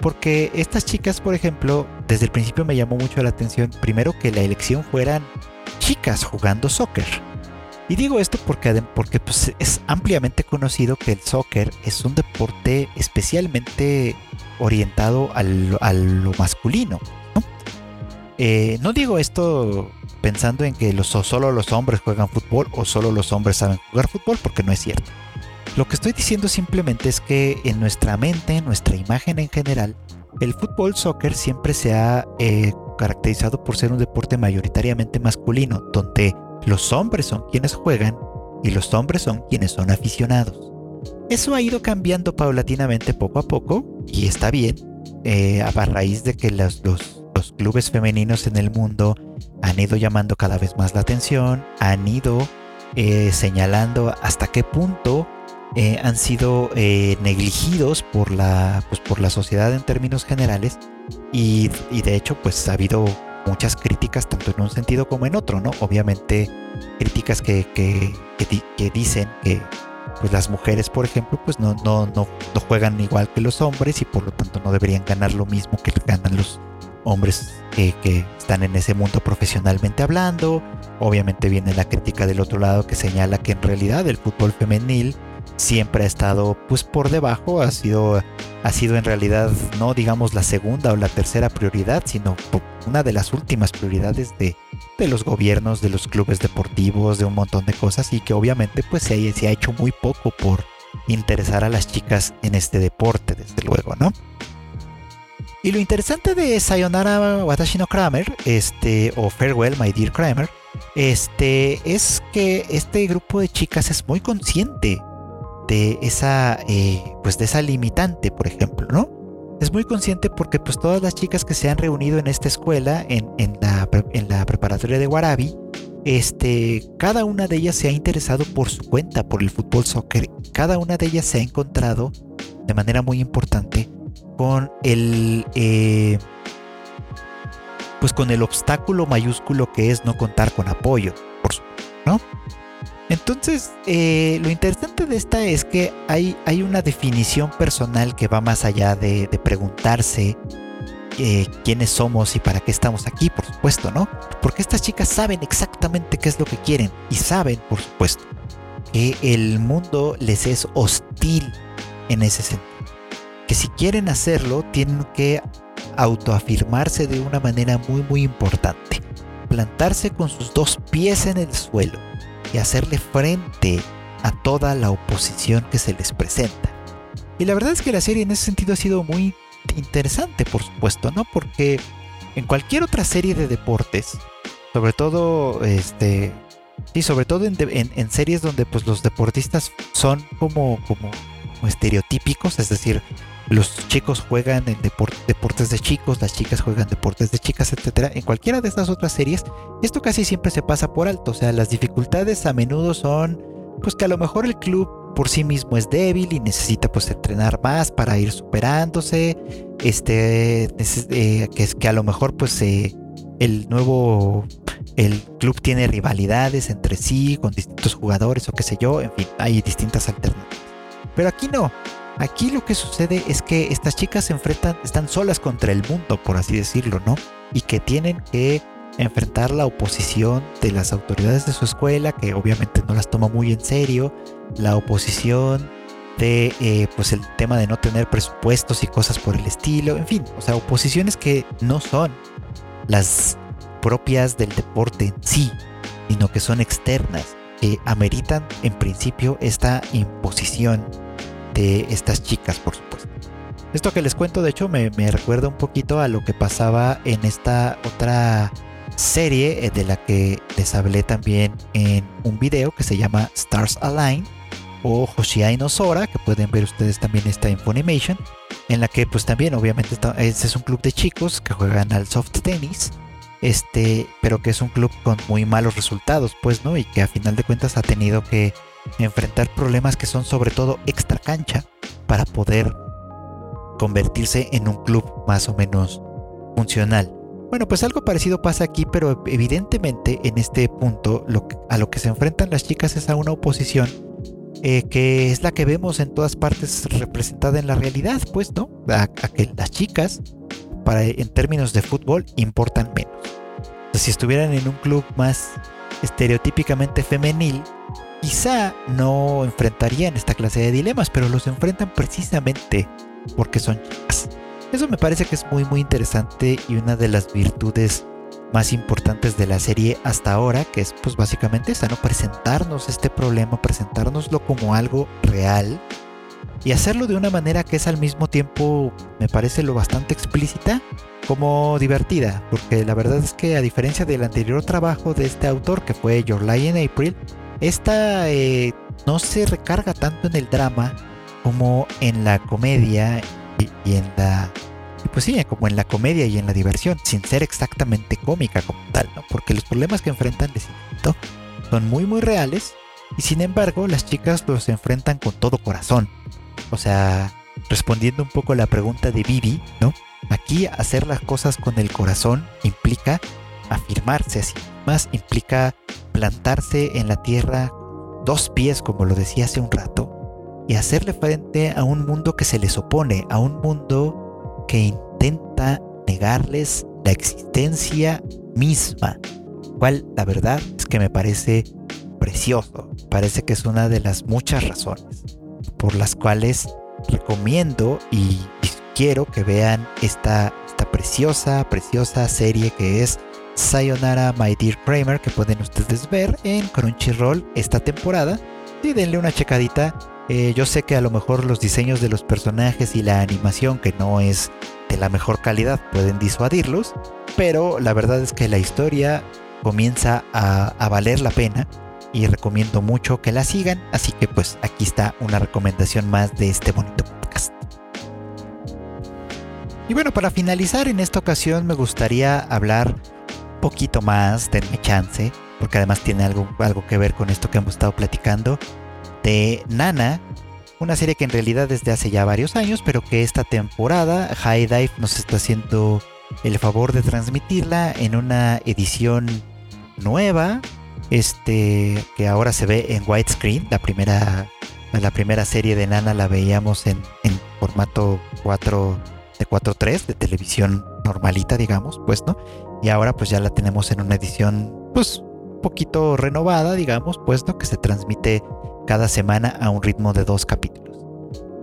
Porque estas chicas, por ejemplo, desde el principio me llamó mucho la atención, primero que la elección fueran chicas jugando soccer. Y digo esto porque, porque pues, es ampliamente conocido que el soccer es un deporte especialmente orientado al, a lo masculino. ¿no? Eh, no digo esto pensando en que los, solo los hombres juegan fútbol o solo los hombres saben jugar fútbol, porque no es cierto. Lo que estoy diciendo simplemente es que en nuestra mente, en nuestra imagen en general, el fútbol soccer siempre se ha eh, caracterizado por ser un deporte mayoritariamente masculino, donde los hombres son quienes juegan y los hombres son quienes son aficionados. Eso ha ido cambiando paulatinamente poco a poco y está bien, eh, a raíz de que los, clubes femeninos en el mundo han ido llamando cada vez más la atención, han ido eh, señalando hasta qué punto eh, han sido negligidos por la, pues por la sociedad en términos generales Y, de hecho, pues ha habido muchas críticas, tanto en un sentido como en otro, ¿no? Obviamente, críticas que, que, que, dicen que pues las mujeres, por ejemplo, pues no, no, no, no juegan igual que los hombres y por lo tanto no deberían ganar lo mismo que ganan los hombres que están en ese mundo profesionalmente hablando. Obviamente viene la crítica del otro lado que señala que en realidad el fútbol femenil siempre ha estado pues por debajo, ha sido, ha sido en realidad no digamos la segunda o la tercera prioridad, sino una de las últimas prioridades de, de los gobiernos, de los clubes deportivos, de un montón de cosas y que obviamente pues se, se ha hecho muy poco por interesar a las chicas en este deporte, desde luego, ¿no? Y lo interesante de Sayonara Watashi no Kramer, este, o Farewell, My Dear Kramer, este, es que este grupo de chicas es muy consciente de esa, eh, pues de esa limitante, por ejemplo, ¿no? Es muy consciente porque pues todas las chicas que se han reunido en esta escuela, en, en, la, en la preparatoria de Warabi, este, cada una de ellas se ha interesado por su cuenta por el fútbol soccer. Cada una de ellas se ha encontrado de manera muy importante con el eh, pues con el obstáculo mayúsculo que es no contar con apoyo, por supuesto, ¿no? Entonces, eh, lo interesante de esta es que hay, hay una definición personal que va más allá de, preguntarse eh, quiénes somos y para qué estamos aquí, por supuesto, ¿no? Porque estas chicas saben exactamente qué es lo que quieren y saben, por supuesto, que el mundo les es hostil en ese sentido. Que si quieren hacerlo, tienen que autoafirmarse de una manera muy muy importante. Plantarse con sus dos pies en el suelo y hacerle frente a toda la oposición que se les presenta. Y la verdad es que la serie en ese sentido ha sido muy interesante, por supuesto, ¿no? Porque en cualquier otra serie de deportes, sobre todo este y sobre todo en, series donde pues los deportistas son como, como estereotípicos, es decir, los chicos juegan en deportes de chicos, las chicas juegan deportes de chicas, etcétera. En cualquiera de estas otras series, esto casi siempre se pasa por alto. O sea, las dificultades a menudo son, pues que a lo mejor el club por sí mismo es débil y necesita pues entrenar más para ir superándose. Este, eh, que es que a lo mejor pues eh, el nuevo el club tiene rivalidades entre sí con distintos jugadores o qué sé yo, en fin, hay distintas alternativas. Pero aquí no, Aquí lo que sucede es que estas chicas se enfrentan, están solas contra el mundo, por así decirlo, ¿no? Y que tienen que enfrentar la oposición de las autoridades de su escuela, que obviamente no las toma muy en serio, la oposición de eh, pues el tema de no tener presupuestos y cosas por el estilo, en fin, o sea, oposiciones que no son las propias del deporte en sí, sino que son externas, que ameritan en principio esta imposición de estas chicas, por supuesto. Esto que les cuento, de hecho, me, recuerda un poquito a lo que pasaba en esta otra serie eh, de la que les hablé también en un video que se llama Stars Align o Hoshiai no Sora, que pueden ver ustedes también esta en Funimation, en la que pues también obviamente este es un club de chicos que juegan al soft tennis, este, pero que es un club con muy malos resultados, pues, ¿no? Y que a final de cuentas ha tenido que enfrentar problemas que son sobre todo extra cancha para poder convertirse en un club más o menos funcional. Bueno, pues algo parecido pasa aquí, pero evidentemente en este punto a lo que se enfrentan las chicas es a una oposición eh, que es la que vemos en todas partes representada en la realidad, pues, ¿no? A, que las chicas, para, en términos de fútbol, importan menos. si estuvieran en un club más estereotípicamente femenil, quizá no enfrentarían esta clase de dilemas, pero los enfrentan precisamente porque son chicas. Eso me parece que es muy muy interesante y una de las virtudes más importantes de la serie hasta ahora, que es pues básicamente esa, ¿no? Presentarnos este problema, presentárnoslo como algo real y hacerlo de una manera que es al mismo tiempo, me parece lo bastante explícita, como divertida, porque la verdad es que a diferencia del anterior trabajo de este autor, que fue Your Lie in April, esta eh, no se recarga tanto en el drama como en la comedia y, en la pues sí, como en la comedia y en la diversión, sin ser exactamente cómica como tal, ¿no? Porque los problemas que enfrentan, les son muy muy reales y sin embargo las chicas los enfrentan con todo corazón. O sea, respondiendo un poco a la pregunta de Vivi, ¿no? Aquí hacer las cosas con el corazón implica afirmarse así más, implica plantarse en la tierra dos pies, como lo decía hace un rato, y hacerle frente a un mundo que se les opone, a un mundo que intenta negarles la existencia misma, cual la verdad es que me parece precioso, parece que es una de las muchas razones por las cuales recomiendo y, quiero que vean esta, esta preciosa, preciosa serie que es Sayonara My Dear Kramer que pueden ustedes ver en Crunchyroll esta temporada y denle una checadita. Eh, yo sé que a lo mejor los diseños de los personajes y la animación que no es de la mejor calidad pueden disuadirlos, pero la verdad es que la historia comienza a, valer la pena y recomiendo mucho que la sigan, así que pues aquí está una recomendación más de este bonito podcast. Y bueno, para finalizar en esta ocasión me gustaría hablar poquito más, denme chance, porque además tiene algo, algo que ver con esto que hemos estado platicando, de Nana, una serie que en realidad desde hace ya varios años, pero que esta temporada High Dive nos está haciendo el favor de transmitirla en una edición nueva, este que ahora se ve en widescreen. La primera, la primera serie de Nana la veíamos en, formato 4 de 4.3 de televisión normalita, digamos, pues, ¿no? Y ahora pues ya la tenemos en una edición, pues, un poquito renovada, digamos, puesto Que se transmite cada semana a un ritmo de dos capítulos.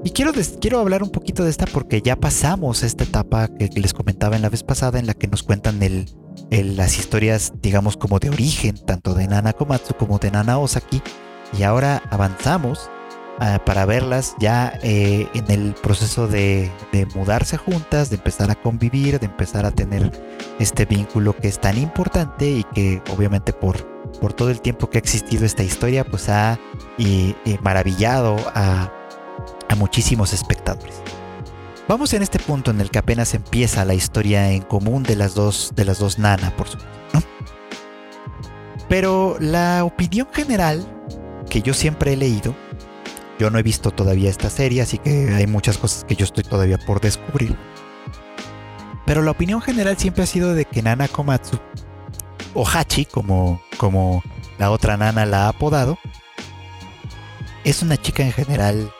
Y quiero, quiero hablar un poquito de esta porque ya pasamos esta etapa que les comentaba en la vez pasada en la que nos cuentan el, las historias, digamos, como de origen, tanto de Nana Komatsu como de Nana Osaki. Y ahora avanzamos ah, para verlas ya eh, en el proceso de, mudarse juntas, de empezar a convivir, de empezar a tener este vínculo que es tan importante y que obviamente por, por todo el tiempo que ha existido esta historia, pues ha maravillado a, a muchísimos espectadores. Vamos en este punto en el que apenas empieza la historia en común de las dos, de las dos Nana, por supuesto. Pero la opinión general que yo siempre he leído, yo no he visto todavía esta serie, así que hay muchas cosas que yo estoy todavía por descubrir. Pero la opinión general siempre ha sido de que Nana Komatsu, o Hachi, como, como la otra Nana la ha apodado, es una chica en general,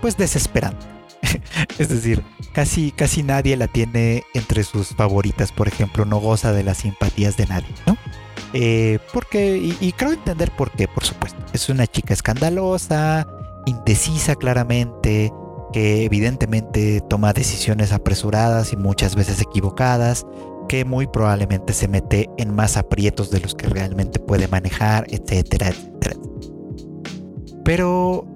pues desesperante es decir, casi, casi nadie la tiene entre sus favoritas, por ejemplo, no goza de las simpatías de nadie, ¿no? Eh, porque, y, creo entender por qué, por supuesto. Es una chica escandalosa, indecisa claramente, que evidentemente toma decisiones apresuradas y muchas veces equivocadas, que muy probablemente se mete en más aprietos de los que realmente puede manejar, etcétera, etcétera. Pero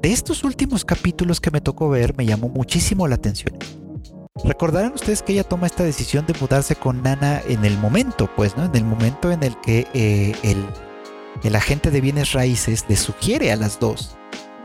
de estos últimos capítulos que me tocó ver me llamó muchísimo la atención. Recordarán ustedes que ella toma esta decisión de mudarse con Nana en el momento, pues, ¿no? En el momento en el que eh, el, el agente de bienes raíces le sugiere a las dos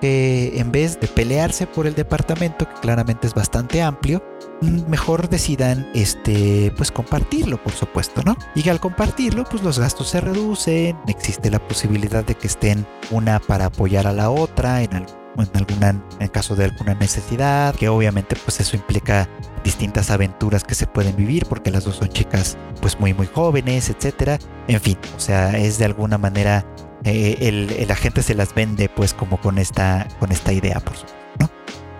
que en vez de pelearse por el departamento, que claramente es bastante amplio, mm, mejor decidan este pues compartirlo por supuesto no y al compartirlo pues los gastos se reducen existe la posibilidad de que estén una para apoyar a la otra en algún en alguna caso de alguna necesidad, que obviamente pues eso implica distintas aventuras que se pueden vivir porque las dos son chicas pues muy muy jóvenes, etcétera. En fin, o sea, es de alguna manera eh, el, el, agente se las vende pues como con esta con esta idea, por supuesto.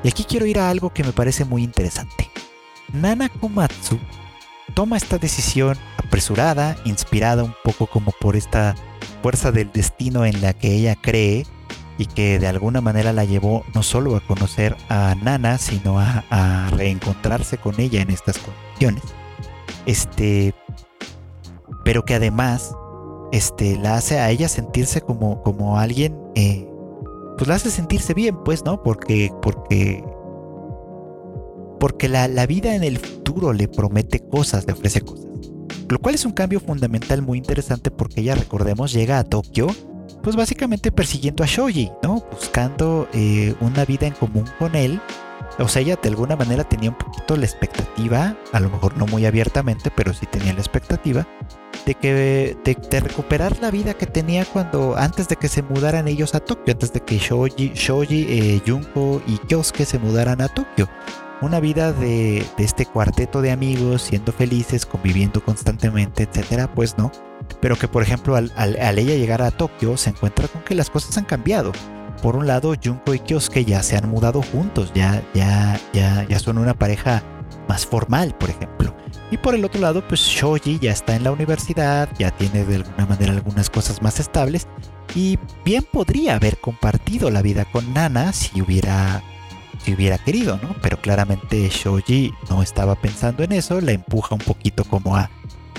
Y aquí quiero ir a algo que me parece muy interesante. Nana Komatsu toma esta decisión apresurada, inspirada un poco como por esta fuerza del destino en la que ella cree y que de alguna manera la llevó no solo a conocer a Nana, sino a, reencontrarse con ella en estas condiciones. Este, pero que además este, la hace a ella sentirse como, como alguien, eh, pues la hace sentirse bien, pues, ¿no? Porque, porque, porque la, la vida en el futuro le promete cosas, le ofrece cosas. Lo cual es un cambio fundamental muy interesante porque ella, recordemos, llega a Tokio pues básicamente persiguiendo a Shoji, ¿no? Buscando eh, una vida en común con él. O sea, ella de alguna manera tenía un poquito la expectativa, a lo mejor no muy abiertamente, pero sí tenía la expectativa de que de, recuperar la vida que tenía cuando antes de que se mudaran ellos a Tokio, antes de que Shoji, Shoji eh, Junko y Kyosuke se mudaran a Tokio. una vida de, este cuarteto de amigos, siendo felices, conviviendo constantemente, etcétera, pues no. Pero que, por ejemplo, al, ella llegar a Tokio, se encuentra con que las cosas han cambiado. Por un lado, Junko y Kyosuke ya se han mudado juntos, ya, ya, ya, ya son una pareja más formal, por ejemplo. Y por el otro lado, pues Shoji ya está en la universidad, ya tiene de alguna manera algunas cosas más estables y bien podría haber compartido la vida con Nana si hubiera si hubiera querido, ¿no? Pero claramente Shoji no estaba pensando en eso, la empuja un poquito como a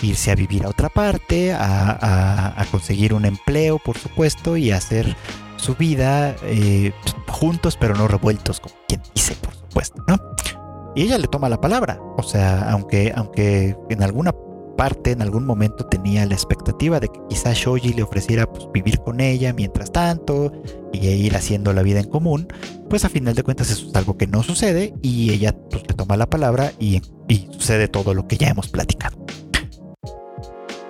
irse a vivir a otra parte, a, conseguir un empleo, por supuesto, y hacer su vida eh, juntos pero no revueltos, como quien dice, por supuesto, ¿no? Y ella le toma la palabra, o sea, aunque, aunque en alguna parte, en algún momento tenía la expectativa de que quizá Shoji le ofreciera pues, vivir con ella mientras tanto y ir haciendo la vida en común, pues a final de cuentas eso es algo que no sucede y ella pues, le toma la palabra y sucede todo lo que ya hemos platicado.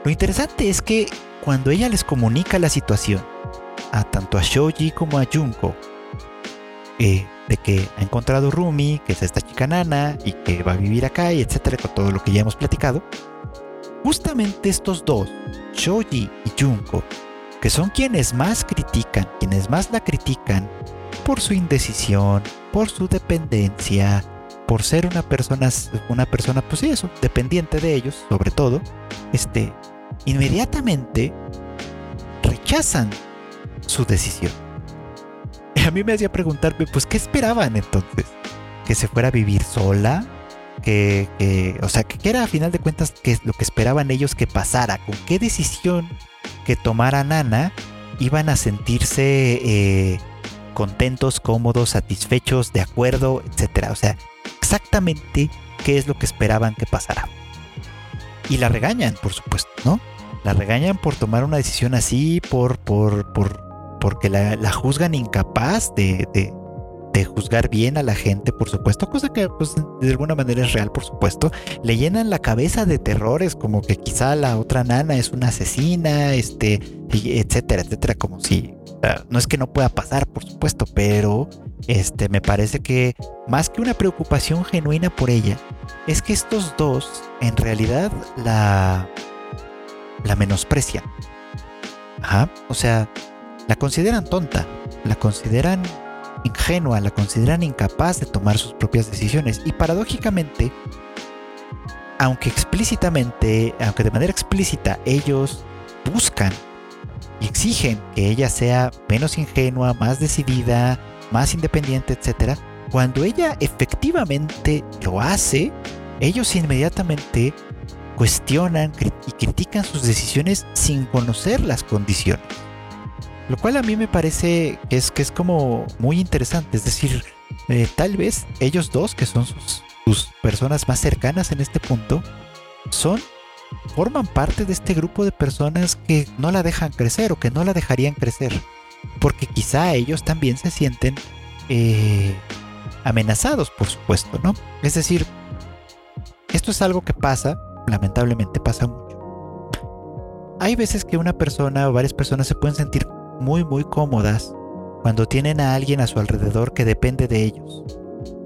Lo interesante es que cuando ella les comunica la situación, a tanto a Shoji como a Junko, eh, de que ha encontrado Rumi, que es esta chica nana y que va a vivir acá y etcétera, con todo lo que ya hemos platicado, justamente estos dos, Shoji y Junko, que son quienes más critican, quienes más la critican por su indecisión, por su dependencia, por ser una persona, una persona, pues eso, dependiente de ellos, sobre todo, este, inmediatamente rechazan su decisión. A mí me hacía preguntarme, pues, ¿qué esperaban entonces? ¿Que se fuera a vivir sola? Que, o sea, ¿qué era a final de cuentas que lo que esperaban ellos que pasara? ¿Con qué decisión que tomara Nana iban a sentirse eh, contentos, cómodos, satisfechos, de acuerdo, etcétera? O sea, exactamente qué es lo que esperaban que pasara. Y la regañan, por supuesto, ¿no? La regañan por tomar una decisión así, por, por, por porque la, juzgan incapaz de, de, juzgar bien a la gente, por supuesto, cosa que pues, de alguna manera es real, por supuesto. Le llenan la cabeza de terrores, como que quizá la otra nana es una asesina, este, etcétera, etcétera, como si no es que no pueda pasar, por supuesto, pero este me parece que más que una preocupación genuina por ella, es que estos dos en realidad la la menosprecian. O sea, la consideran tonta, la consideran ingenua, la consideran incapaz de tomar sus propias decisiones y paradójicamente, aunque explícitamente, aunque de manera explícita ellos buscan y exigen que ella sea menos ingenua, más decidida, más independiente, etc., cuando ella efectivamente lo hace, ellos inmediatamente cuestionan y critican sus decisiones sin conocer las condiciones. Lo cual a mí me parece que es, que es como muy interesante. Es decir, eh, tal vez ellos dos, que son sus, personas más cercanas en este punto, son forman parte de este grupo de personas que no la dejan crecer o que no la dejarían crecer. Porque quizá ellos también se sienten eh, amenazados, por supuesto, ¿no? Es decir, esto es algo que pasa, lamentablemente pasa mucho. Hay veces que una persona o varias personas se pueden sentir muy muy cómodas cuando tienen a alguien a su alrededor que depende de ellos.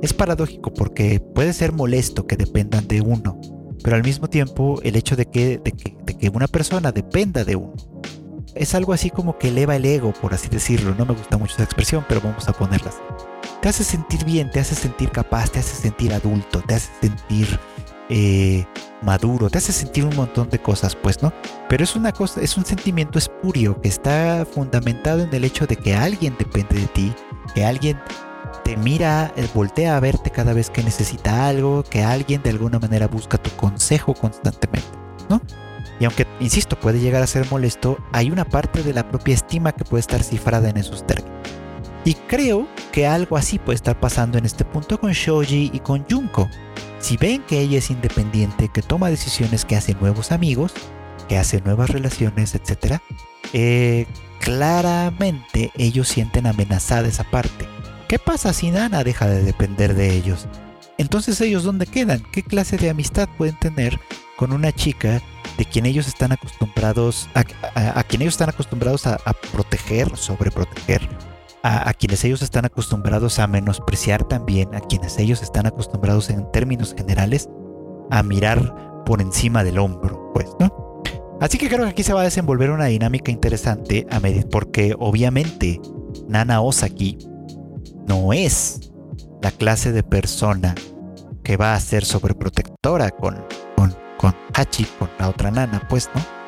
Es paradójico porque puede ser molesto que dependan de uno, pero al mismo tiempo el hecho de que, de que, una persona dependa de uno es algo así como que eleva el ego, por así decirlo. No me gusta mucho esa expresión, pero vamos a ponerla Te hace sentir bien, te hace sentir capaz, te hace sentir adulto, te hace sentir eh, maduro, te hace sentir un montón de cosas, pues, ¿no? Pero es una cosa, es un sentimiento espurio que está fundamentado en el hecho de que alguien depende de ti, que alguien te mira, eh, voltea a verte cada vez que necesita algo, que alguien de alguna manera busca tu consejo constantemente, ¿no? Y aunque, insisto, puede llegar a ser molesto, hay una parte de la propia estima que puede estar cifrada en esos términos. Y creo que algo así puede estar pasando en este punto con Shoji y con Junko. Si ven que ella es independiente, que toma decisiones, que hace nuevos amigos, que hace nuevas relaciones, etc., eh, claramente ellos sienten amenazada esa parte. ¿Qué pasa si Nana deja de depender de ellos? Entonces ellos dónde quedan? ¿Qué clase de amistad pueden tener con una chica de quien ellos están acostumbrados a, quien ellos están acostumbrados a, a proteger, sobreproteger, a, quienes ellos están acostumbrados a menospreciar también, a quienes ellos están acostumbrados en términos generales a mirar por encima del hombro, pues, ¿no? Así que creo que aquí se va a desenvolver una dinámica interesante a porque obviamente Nana Osaki no es la clase de persona que va a ser sobreprotectora con, con, con Hachi, con la otra nana, pues, ¿no?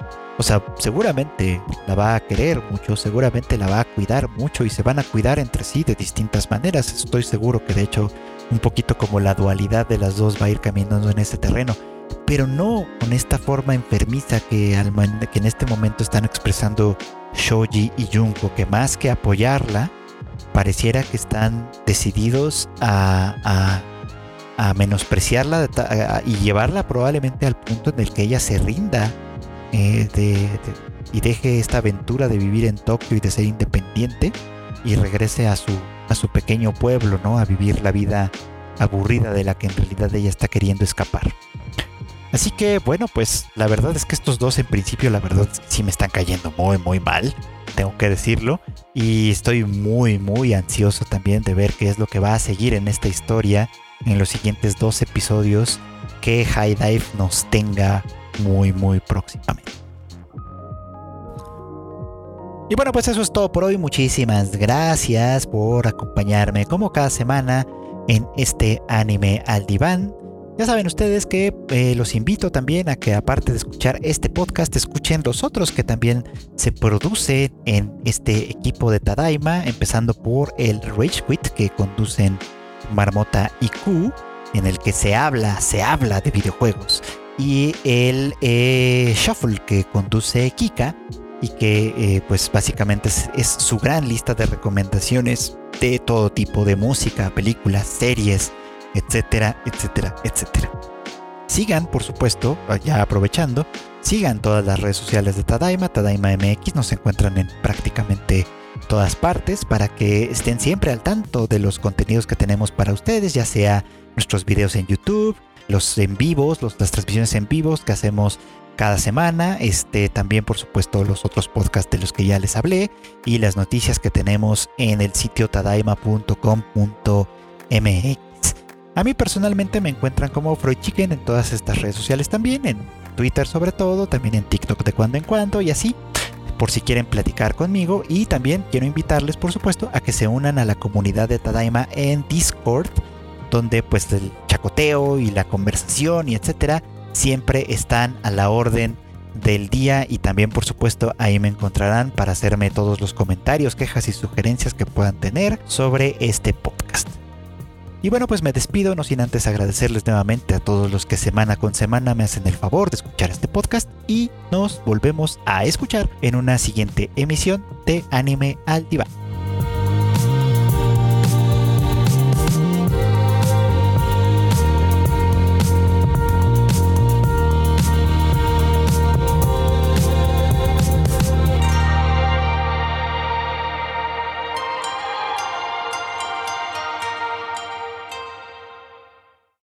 O sea, seguramente la va a querer mucho, seguramente la va a cuidar mucho y se van a cuidar entre sí de distintas maneras. Estoy seguro que de hecho un poquito como la dualidad de las dos va a ir caminando en ese terreno, pero no con esta forma enfermiza que, que en este momento están expresando Shoji y Junko, que más que apoyarla, pareciera que están decididos a, a, menospreciarla y llevarla probablemente al punto en el que ella se rinda eh, y deje esta aventura de vivir en Tokio y de ser independiente y regrese a su, a su pequeño pueblo, ¿no? A vivir la vida aburrida de la que en realidad ella está queriendo escapar. Así que bueno, pues la verdad es que estos dos en principio la verdad sí me están cayendo muy muy mal, tengo que decirlo, y estoy muy muy ansioso también de ver qué es lo que va a seguir en esta historia en los siguientes dos episodios que High Dive nos tenga muy muy próximamente. Y bueno, pues eso es todo por hoy. Muchísimas gracias por acompañarme como cada semana en este anime al diván. Ya saben ustedes que eh, los invito también a que aparte de escuchar este podcast, escuchen los otros que también se producen en este equipo de Tadaima, empezando por el Rage Quit que conducen Marmota y Q, en el que se habla, se habla de videojuegos, y el eh, Shuffle que conduce Kika y que eh, pues básicamente es su gran lista de recomendaciones de todo tipo de música, películas, series, etcétera, etcétera, etcétera. Sigan, por supuesto, ya aprovechando, sigan todas las redes sociales de Tadaima, Tadaima MX, nos encuentran en prácticamente todas partes para que estén siempre al tanto de los contenidos que tenemos para ustedes, ya sea nuestros videos en YouTube, los en vivos, las transmisiones en vivos que hacemos cada semana, este también por supuesto los otros podcasts de los que ya les hablé y las noticias que tenemos en el sitio tadaima.com.mx. A mí personalmente me encuentran como Freud Chicken en todas estas redes sociales también, en Twitter sobre todo, también en TikTok de cuando en cuando y así, por si quieren platicar conmigo y también quiero invitarles por supuesto a que se unan a la comunidad de Tadaima en Discord, donde pues el chacoteo y la conversación y etcétera siempre están a la orden del día y también por supuesto ahí me encontrarán para hacerme todos los comentarios, quejas y sugerencias que puedan tener sobre este podcast. Y bueno, pues me despido, no sin antes agradecerles nuevamente a todos los que semana con semana me hacen el favor de escuchar este podcast y nos volvemos a escuchar en una siguiente emisión de Anime al Diván.